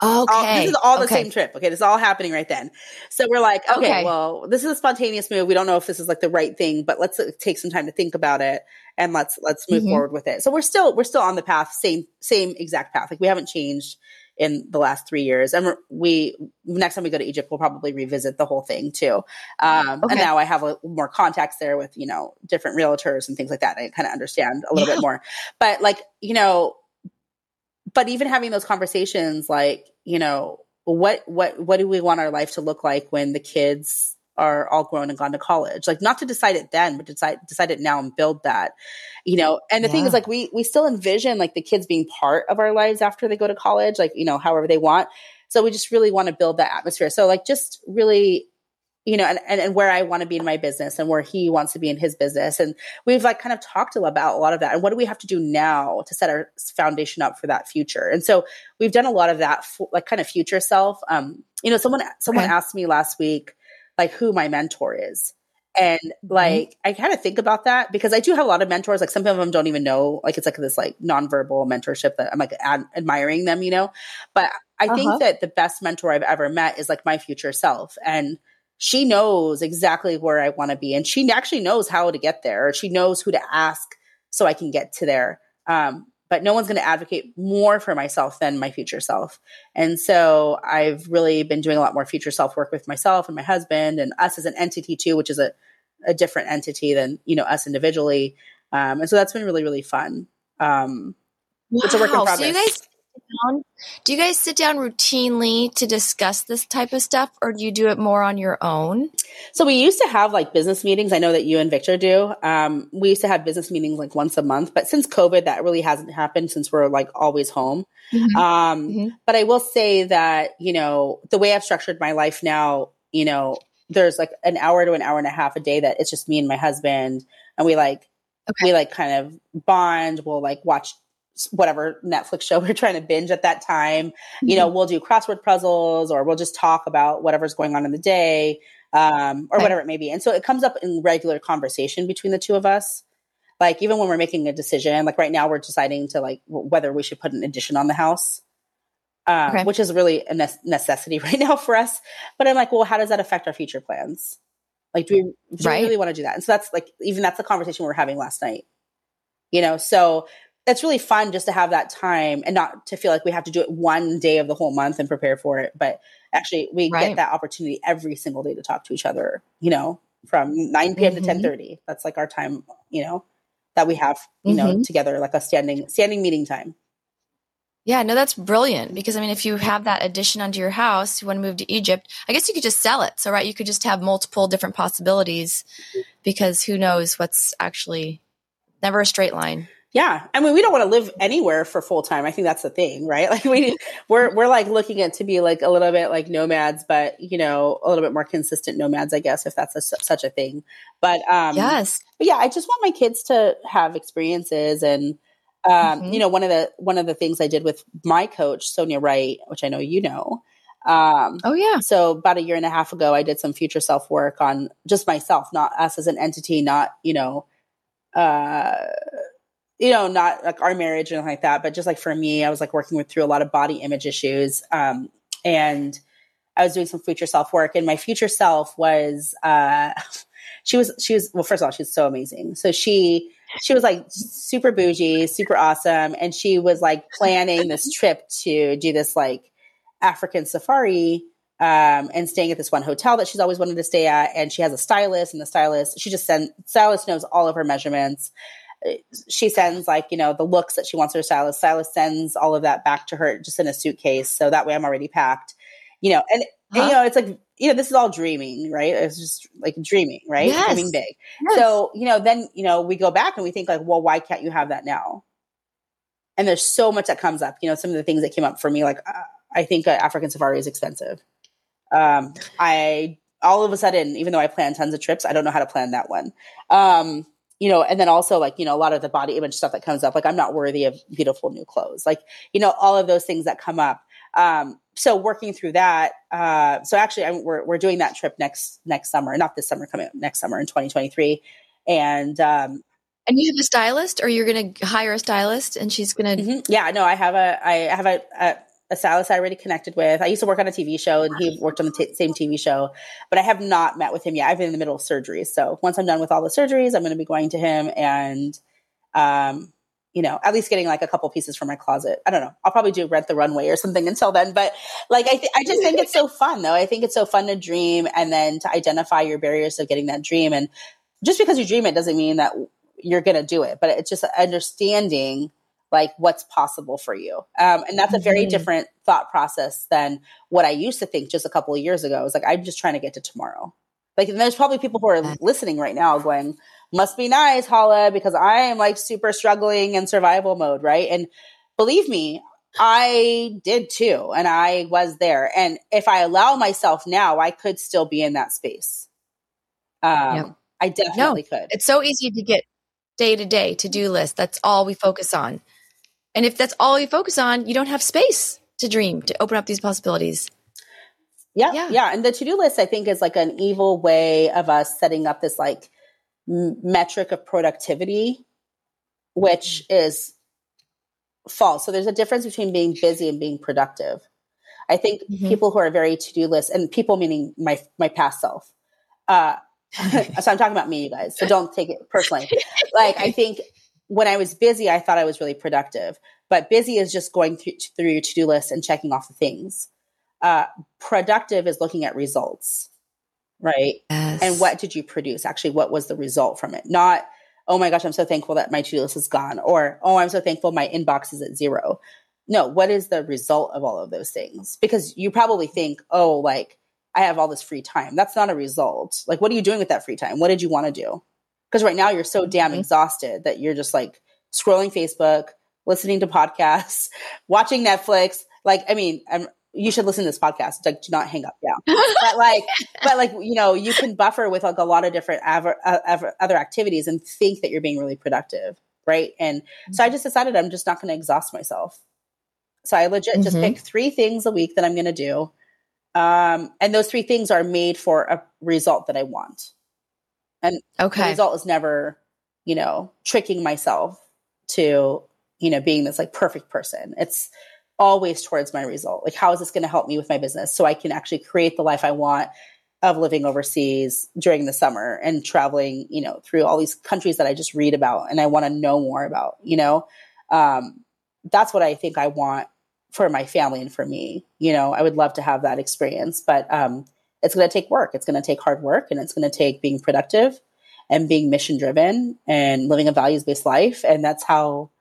Speaker 1: Okay.
Speaker 2: All, this is all the okay. same trip. Okay. This is all happening right then. So we're like, okay, okay, well, this is a spontaneous move. We don't know if this is like the right thing, but let's take some time to think about it and let's, let's move mm-hmm. forward with it. So we're still, we're still on the path, same, same exact path. Like we haven't changed in the last three years. And we, next time we go to Egypt, we'll probably revisit the whole thing too. Um, okay. and now I have a, more contacts there with, you know, different realtors and things like that. I kind of understand a little yeah. bit more, but like, you know, but even having those conversations like you know what what what do we want our life to look like when the kids are all grown and gone to college? Like not to decide it then but decide decide it now and build that you know? And the yeah. thing is like we we still envision like the kids being part of our lives after they go to college like you know however they want. So we just really want to build that atmosphere. So like just really you know, and, and, and where I want to be in my business and where he wants to be in his business. And we've like kind of talked about a lot of that. And what do we have to do now to set our foundation up for that future? And so we've done a lot of that, like kind of future self. Um, you know, someone, someone okay. asked me last week, like who my mentor is. And mm-hmm. like, mm-hmm. I kind of think about that because I do have a lot of mentors. Like some of them don't even know, like it's like this like nonverbal mentorship that I'm like ad- admiring them, you know, but I uh-huh. think that the best mentor I've ever met is like my future self. And she knows exactly where I want to be. And she actually knows how to get there. She knows who to ask so I can get to there. Um, but no one's going to advocate more for myself than my future self. And so I've really been doing a lot more future self work with myself and my husband and us as an entity too, which is a, a different entity than, you know, us individually. Um, and so that's been really, really fun. Um,
Speaker 1: wow. It's a work in progress. So you guys down? Do you guys sit down routinely to discuss this type of stuff, or do you do it more on your own?
Speaker 2: So we used to have like business meetings. I know that you and Victor do. Um, we used to have business meetings like once a month, but since COVID, that really hasn't happened since we're like always home. Mm-hmm. Um, mm-hmm. But I will say that you know the way I've structured my life now, you know, there's like an hour to an hour and a half a day that it's just me and my husband, and we like Okay. we like kind of bond. We'll like watch whatever Netflix show we're trying to binge at that time. Mm-hmm. You know, mm-hmm. we'll do crossword puzzles or we'll just talk about whatever's going on in the day um, or whatever it may be. And so it comes up in regular conversation between the two of us. Like even when we're making a decision, like right now we're deciding to like whether we should put an addition on the house. Um, okay. Which is really a ne- necessity right now for us. But I'm like, well, how does that affect our future plans? Like, do we, do right. we really want to do that? And so that's like, even that's the conversation we are having last night. You know, so it's really fun just to have that time and not to feel like we have to do it one day of the whole month and prepare for it. But actually, we right. get that opportunity every single day to talk to each other. You know, from nine p.m. Mm-hmm. to ten thirty. That's like our time. You know, that we have. You mm-hmm. know, together like a standing standing meeting time.
Speaker 1: Yeah, no, that's brilliant because I mean, if you have that addition onto your house, you want to move to Egypt, I guess you could just sell it. So, right, you could just have multiple different possibilities because who knows what's actually never a straight line.
Speaker 2: Yeah, I mean, we don't want to live anywhere for full time. I think that's the thing, right? Like we we're we're like looking at to be like a little bit like nomads, but you know, a little bit more consistent nomads, I guess, if that's a, such a thing. But um,
Speaker 1: yes,
Speaker 2: but yeah, I just want my kids to have experiences and um, mm-hmm. you know, one of the one of the things I did with my coach Sonia Wright, which I know you know.
Speaker 1: Um, oh yeah.
Speaker 2: So about a year and a half ago, I did some future self work on just myself, not us as an entity, not you know, uh, you know, not like our marriage and like that, but just like for me, I was like working with through a lot of body image issues, um, and I was doing some future self work, and my future self was, uh, she was she was well, first of all, she's so amazing. So she she was like super bougie, super awesome. And she was like planning this trip to do this like African safari um, and staying at this one hotel that she's always wanted to stay at. And she has a stylist, and the stylist, she just sends, stylist knows all of her measurements. She sends like, you know, the looks that she wants her stylist. Stylist sends all of that back to her just in a suitcase. So that way I'm already packed, you know, and, huh? and you know, it's like you know, this is all dreaming, right? It's just like dreaming, right? Yes. Dreaming big. Yes. So, you know, then, you know, we go back and we think like, well, why can't you have that now? And there's so much that comes up. You know, some of the things that came up for me, like, uh, I think uh, African safari is expensive. Um, I, all of a sudden, even though I plan tons of trips, I don't know how to plan that one. Um, you know, and then also like, you know, a lot of the body image stuff that comes up, like I'm not worthy of beautiful new clothes. Like, you know, all of those things that come up. Um, so working through that, uh, so actually, I, we're we're doing that trip next next summer, not this summer, coming up next summer in 2023, and um,
Speaker 1: and you have a stylist, or you're going to hire a stylist, and she's going to. Mm-hmm.
Speaker 2: Yeah, no, I have a I have a, a, a stylist I already connected with. I used to work on a TV show, and he worked on the t- same TV show, but I have not met with him yet. I've been in the middle of surgeries, so once I'm done with all the surgeries, I'm going to be going to him and. Um, you know, at least getting like a couple pieces from my closet. I don't know. I'll probably do rent the runway or something until then. But like, I, th- I just think it's so fun though. I think it's so fun to dream and then to identify your barriers of getting that dream. And just because you dream it doesn't mean that you're going to do it, but it's just understanding like what's possible for you. Um, and that's a very mm-hmm. different thought process than what I used to think just a couple of years ago. It was like, I'm just trying to get to tomorrow. Like, there's probably people who are listening right now going, must be nice, Hala, because I am like super struggling in survival mode, right? And believe me, I did too. And I was there. And if I allow myself now, I could still be in that space. Um, yep. I definitely no, could.
Speaker 1: It's so easy to get day to day to do list. That's all we focus on. And if that's all you focus on, you don't have space to dream, to open up these possibilities.
Speaker 2: Yeah, yeah. Yeah. And the to do list, I think, is like an evil way of us setting up this like metric of productivity, which is false. So there's a difference between being busy and being productive. I think mm-hmm. people who are very to do list and people meaning my my past self. Uh, so I'm talking about me, you guys. So don't take it personally. like I think when I was busy, I thought I was really productive. But busy is just going through, through your to do list and checking off the things. Uh, productive is looking at results right? Yes. And what did you produce? Actually, what was the result from it? Not, oh my gosh, I'm so thankful that my to-do list is gone, or oh, I'm so thankful my inbox is at zero. No, what is the result of all of those things? Because you probably think, oh, like I have all this free time. That's not a result. Like, what are you doing with that free time? What did you want to do? Because right now you're so damn mm-hmm. exhausted that you're just like scrolling Facebook, listening to podcasts, watching Netflix. Like, I mean, I'm you should listen to this podcast. Like, do not hang up. Yeah. but like, but like, you know, you can buffer with like a lot of different aver, uh, other activities and think that you're being really productive. Right. And mm-hmm. so I just decided I'm just not going to exhaust myself. So I legit mm-hmm. just pick three things a week that I'm going to do. Um, and those three things are made for a result that I want. And okay. the result is never, you know, tricking myself to, you know, being this like perfect person. It's, always towards my result. Like, how is this going to help me with my business so I can actually create the life I want of living overseas during the summer and traveling, you know, through all these countries that I just read about and I want to know more about, you know? Um, that's what I think I want for my family and for me. You know, I would love to have that experience, but um, it's going to take work. It's going to take hard work and it's going to take being productive and being mission driven and living a values based life. And that's how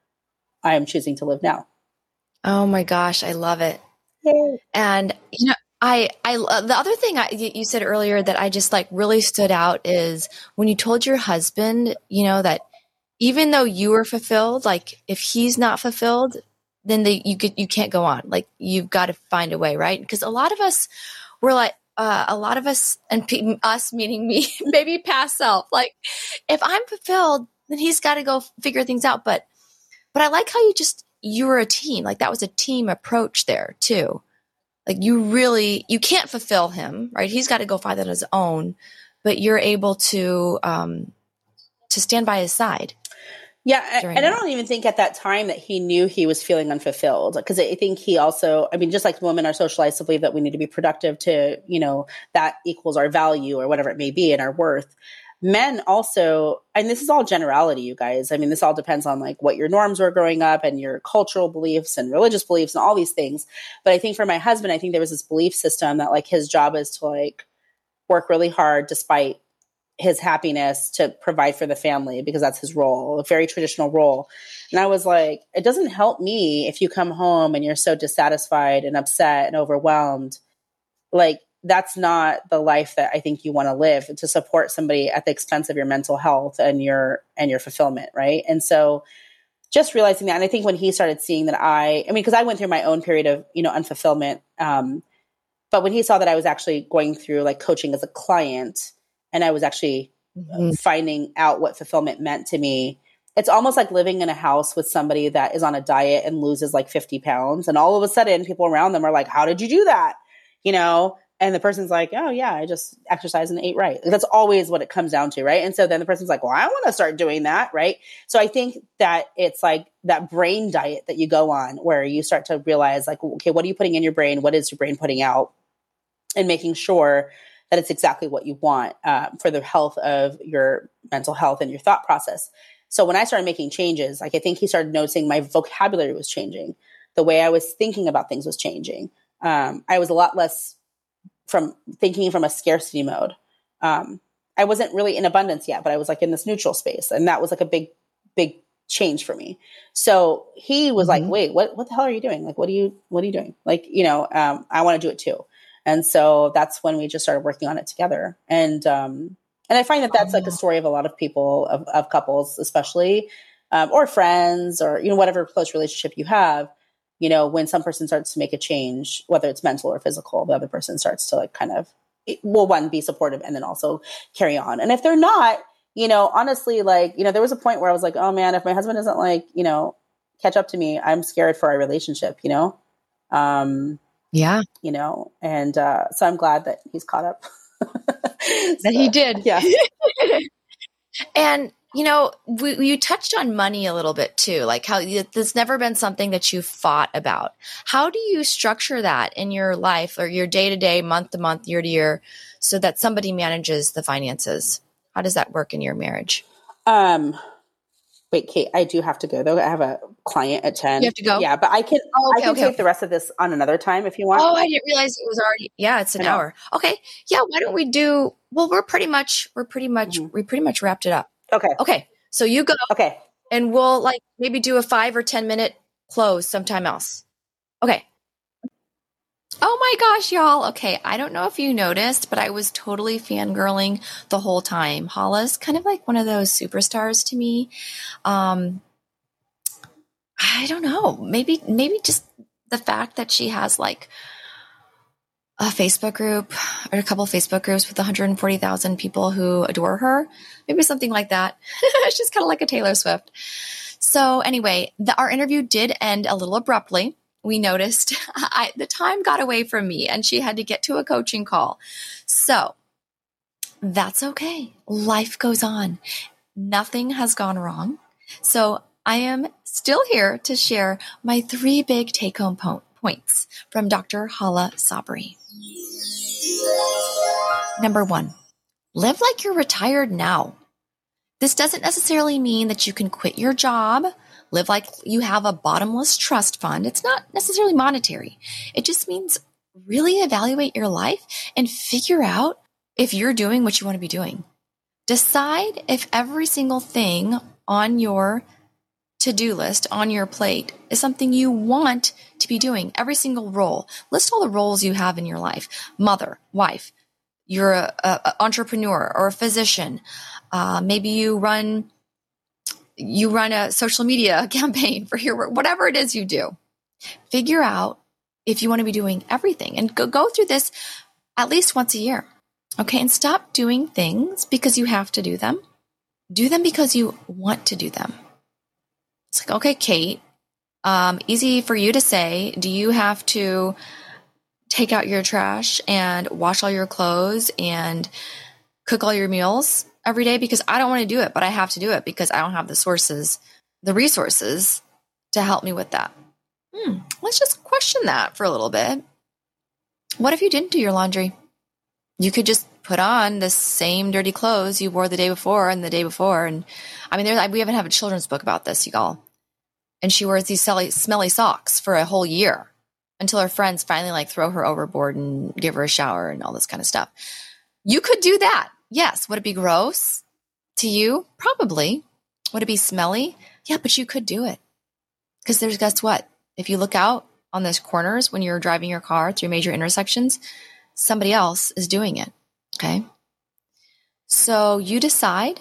Speaker 2: I am choosing to live now.
Speaker 1: Oh my gosh, I love it. Yay. And you know, I, I, the other thing I, you said earlier that I just like really stood out is when you told your husband, you know, that even though you were fulfilled, like if he's not fulfilled, then they, you could, you can't go on. Like you've got to find a way, right? Because a lot of us, we're like, uh, a lot of us and us meaning me, maybe past self, like if I'm fulfilled, then he's got to go figure things out. But, but I like how you just, you were a team. Like that was a team approach there too like you really you can't fulfill him right he's got to go find that on his own but you're able to um to stand by his side
Speaker 2: yeah and that. i don't even think at that time that he knew he was feeling unfulfilled because i think he also i mean just like women are socialized to believe that we need to be productive to you know that equals our value or whatever it may be and our worth. Men also and this is all generality you guys. I mean this all depends on like what your norms were growing up and your cultural beliefs and religious beliefs and all these things. But i think for my husband i think there was this belief system that like his job is to like work really hard despite his happiness to provide for the family because that's his role a very traditional role and i was like it doesn't help me if you come home and you're so dissatisfied and upset and overwhelmed like that's not the life that I think you want to live to support somebody at the expense of your mental health and your and your fulfillment, right? And so just realizing that and I think when he started seeing that I I mean because I went through my own period of, you know, unfulfillment um but when he saw that I was actually going through like coaching as a client and I was actually mm-hmm. finding out what fulfillment meant to me, it's almost like living in a house with somebody that is on a diet and loses like 50 pounds. And all of a sudden, people around them are like, How did you do that? You know, and the person's like, oh, yeah, I just exercise and ate right. That's always what it comes down to, right? And so then the person's like, well, I want to start doing that, right? So I think that it's like that brain diet that you go on where you start to realize, like, okay, what are you putting in your brain? What is your brain putting out? And making sure that it's exactly what you want uh, for the health of your mental health and your thought process. So when I started making changes, like I think he started noticing my vocabulary was changing. The way I was thinking about things was changing. Um, I was a lot less from thinking from a scarcity mode. Um, I wasn't really in abundance yet, but I was like in this neutral space, and that was like a big, big change for me. So he was mm-hmm. like, "Wait, what? What the hell are you doing? Like, what are you? What are you doing? Like, you know, um, I want to do it too." And so that's when we just started working on it together. And um, and I find that that's like a story of a lot of people, of, of couples, especially, um, or friends, or you know, whatever close relationship you have you know, when some person starts to make a change, whether it's mental or physical, the other person starts to like kind of, well, one, be supportive and then also carry on. And if they're not, you know, honestly, like, you know, there was a point where I was like, oh man, if my husband doesn't like, you know, catch up to me, I'm scared for our relationship, you know? Um,
Speaker 1: yeah.
Speaker 2: You know, and uh, so I'm glad that he's caught up.
Speaker 1: that so, he did.
Speaker 2: Yeah.
Speaker 1: and you know, we, you touched on money a little bit too, like how there's never been something that you fought about. How do you structure that in your life or your day to day, month to month, year to year, so that somebody manages the finances? How does that work in your marriage?
Speaker 2: Um, wait, Kate, I do have to go though. I have a client at 10.
Speaker 1: You have to go?
Speaker 2: Yeah, but I can, oh, okay, I can okay, take the rest of this on another time if you want.
Speaker 1: Oh, I didn't realize it was already, yeah, it's an hour. Okay. Yeah. Why don't we do, well, we're pretty much, we're pretty much, mm-hmm. we pretty much wrapped it up.
Speaker 2: Okay.
Speaker 1: Okay. So you go.
Speaker 2: Okay.
Speaker 1: And we'll like maybe do a five or 10 minute close sometime else. Okay. Oh my gosh, y'all. Okay. I don't know if you noticed, but I was totally fangirling the whole time. Hala's kind of like one of those superstars to me. Um, I don't know. Maybe, maybe just the fact that she has like a Facebook group or a couple Facebook groups with 140,000 people who adore her. Maybe something like that. She's kind of like a Taylor Swift. So anyway, the, our interview did end a little abruptly. We noticed I, the time got away from me and she had to get to a coaching call. So that's okay. Life goes on. Nothing has gone wrong. So I am still here to share my three big take home po- points from Dr. Hala Sabry. Number one, live like you're retired now. This doesn't necessarily mean that you can quit your job, live like you have a bottomless trust fund. It's not necessarily monetary. It just means really evaluate your life and figure out if you're doing what you want to be doing. Decide if every single thing on your to do list on your plate is something you want to be doing, every single role. List all the roles you have in your life mother, wife, you're an entrepreneur or a physician. Uh, maybe you run you run a social media campaign for your work, whatever it is you do. Figure out if you want to be doing everything and go, go through this at least once a year. Okay. And stop doing things because you have to do them. Do them because you want to do them. It's like, okay, Kate, um, easy for you to say. Do you have to take out your trash and wash all your clothes and cook all your meals every day? Because I don't want to do it, but I have to do it because I don't have the sources, the resources to help me with that. Hmm, let's just question that for a little bit. What if you didn't do your laundry? You could just put on the same dirty clothes you wore the day before and the day before. And I mean, there, we haven't had a children's book about this, y'all. And she wears these smelly, smelly socks for a whole year until her friends finally like throw her overboard and give her a shower and all this kind of stuff. You could do that. Yes. Would it be gross to you? Probably. Would it be smelly? Yeah, but you could do it. Because there's, guess what? If you look out on those corners when you're driving your car through major intersections, somebody else is doing it. Okay. So you decide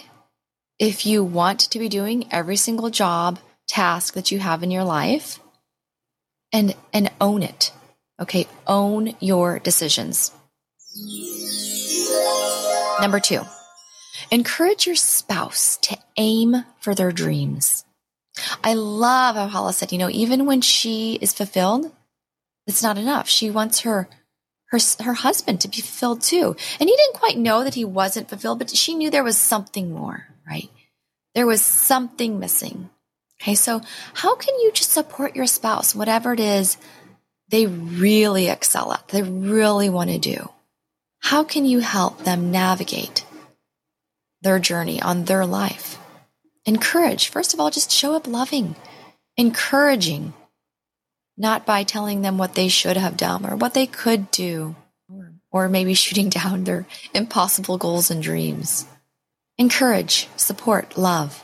Speaker 1: if you want to be doing every single job, task that you have in your life and and own it. Okay, own your decisions. Number 2. Encourage your spouse to aim for their dreams. I love how Hala said, you know, even when she is fulfilled, it's not enough. She wants her her her husband to be fulfilled too. And he didn't quite know that he wasn't fulfilled, but she knew there was something more, right? There was something missing. Okay, so how can you just support your spouse, whatever it is they really excel at, they really want to do? How can you help them navigate their journey on their life? Encourage. First of all, just show up loving, encouraging, not by telling them what they should have done or what they could do, or maybe shooting down their impossible goals and dreams. Encourage, support, love.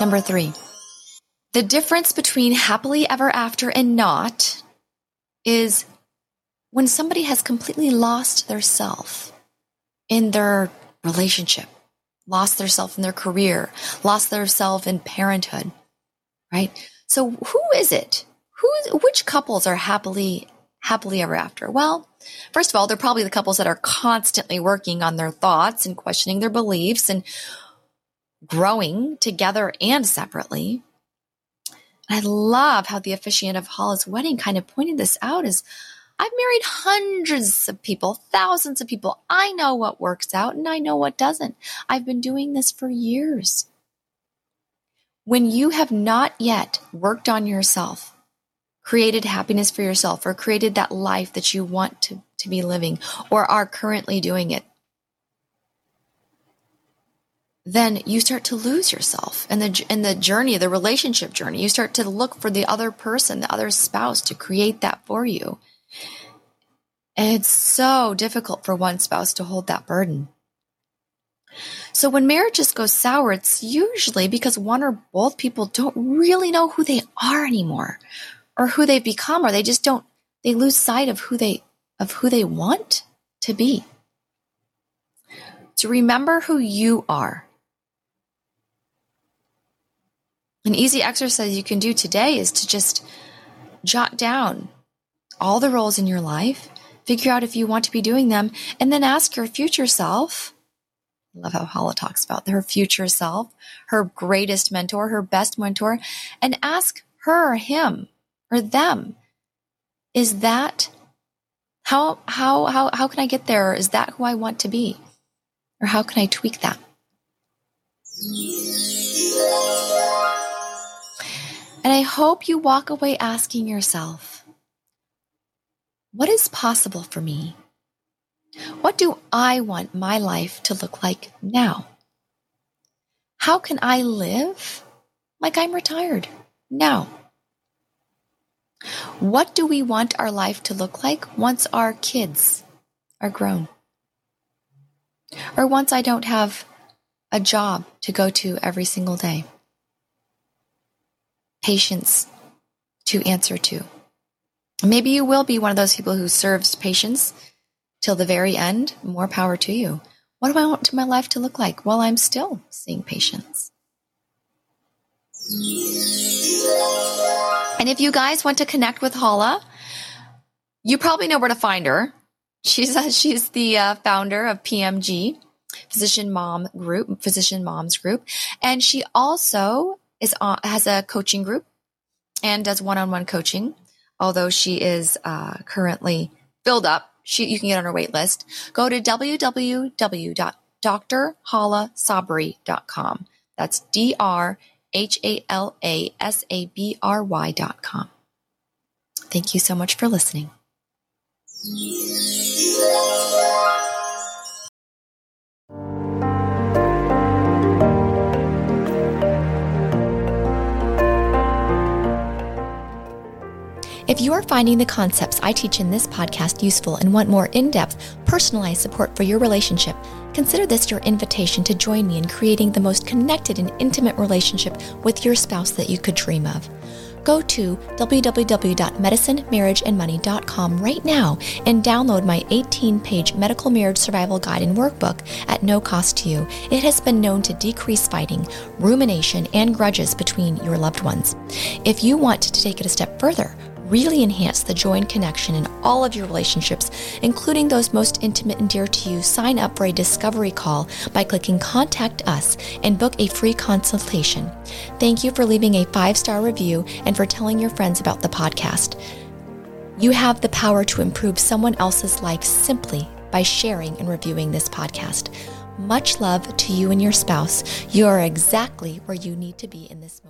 Speaker 1: Number three, the difference between happily ever after and not is when somebody has completely lost their self in their relationship, lost their self in their career, lost their self in parenthood, right? So who is it? Who, which couples are happily, happily ever after? Well, first of all, they're probably the couples that are constantly working on their thoughts and questioning their beliefs and growing together and separately. I love how the officiant of Hala's wedding kind of pointed this out as I've married hundreds of people, thousands of people. I know what works out and I know what doesn't. I've been doing this for years. When you have not yet worked on yourself, created happiness for yourself, or created that life that you want to, to be living, or are currently doing it, then you start to lose yourself in the in the journey, the relationship journey. You start to look for the other person, the other spouse to create that for you. It's so difficult for one spouse to hold that burden. So when marriages go sour, it's usually because one or both people don't really know who they are anymore or who they've become or they just don't they lose sight of who they of who they want to be. To remember who you are An easy exercise you can do today is to just jot down all the roles in your life, figure out if you want to be doing them, and then ask your future self. I love how Hala talks about her future self, her greatest mentor, her best mentor, and ask her, or him, or them, is that how how how how can I get there? Is that who I want to be? Or how can I tweak that? And I hope you walk away asking yourself, what is possible for me? What do I want my life to look like now? How can I live like I'm retired now? What do we want our life to look like once our kids are grown? Or once I don't have a job to go to every single day, patients to answer to. Maybe you will be one of those people who serves patients till the very end. More power to you. What do I want my life to look like while I'm still seeing patients? And if you guys want to connect with Hala, you probably know where to find her. She's uh, she's the uh, founder of PMG, Physician Mom Group, Physician Moms Group, and she also is uh, has a coaching group and does one-on-one coaching. Although she is uh, currently filled up, she you can get on her wait list. Go to www.drhalasabry.com. That's D R H A L A S A B R Y.com. Thank you so much for listening. If you are finding the concepts I teach in this podcast useful and want more in depth, personalized support for your relationship, consider this your invitation to join me in creating the most connected and intimate relationship with your spouse that you could dream of. Go to www.medicinemarriageandmoney.com right now and download my 18 page medical marriage survival guide and workbook at no cost to you. It has been known to decrease fighting, rumination, and grudges between your loved ones. If you want to take it a step further, really enhance the joy and connection in all of your relationships, including those most intimate and dear to you, sign up for a discovery call by clicking Contact Us and book a free consultation. Thank you for leaving a five star review and for telling your friends about the podcast. You have the power to improve someone else's life simply by sharing and reviewing this podcast. Much love to you and your spouse. You are exactly where you need to be in this.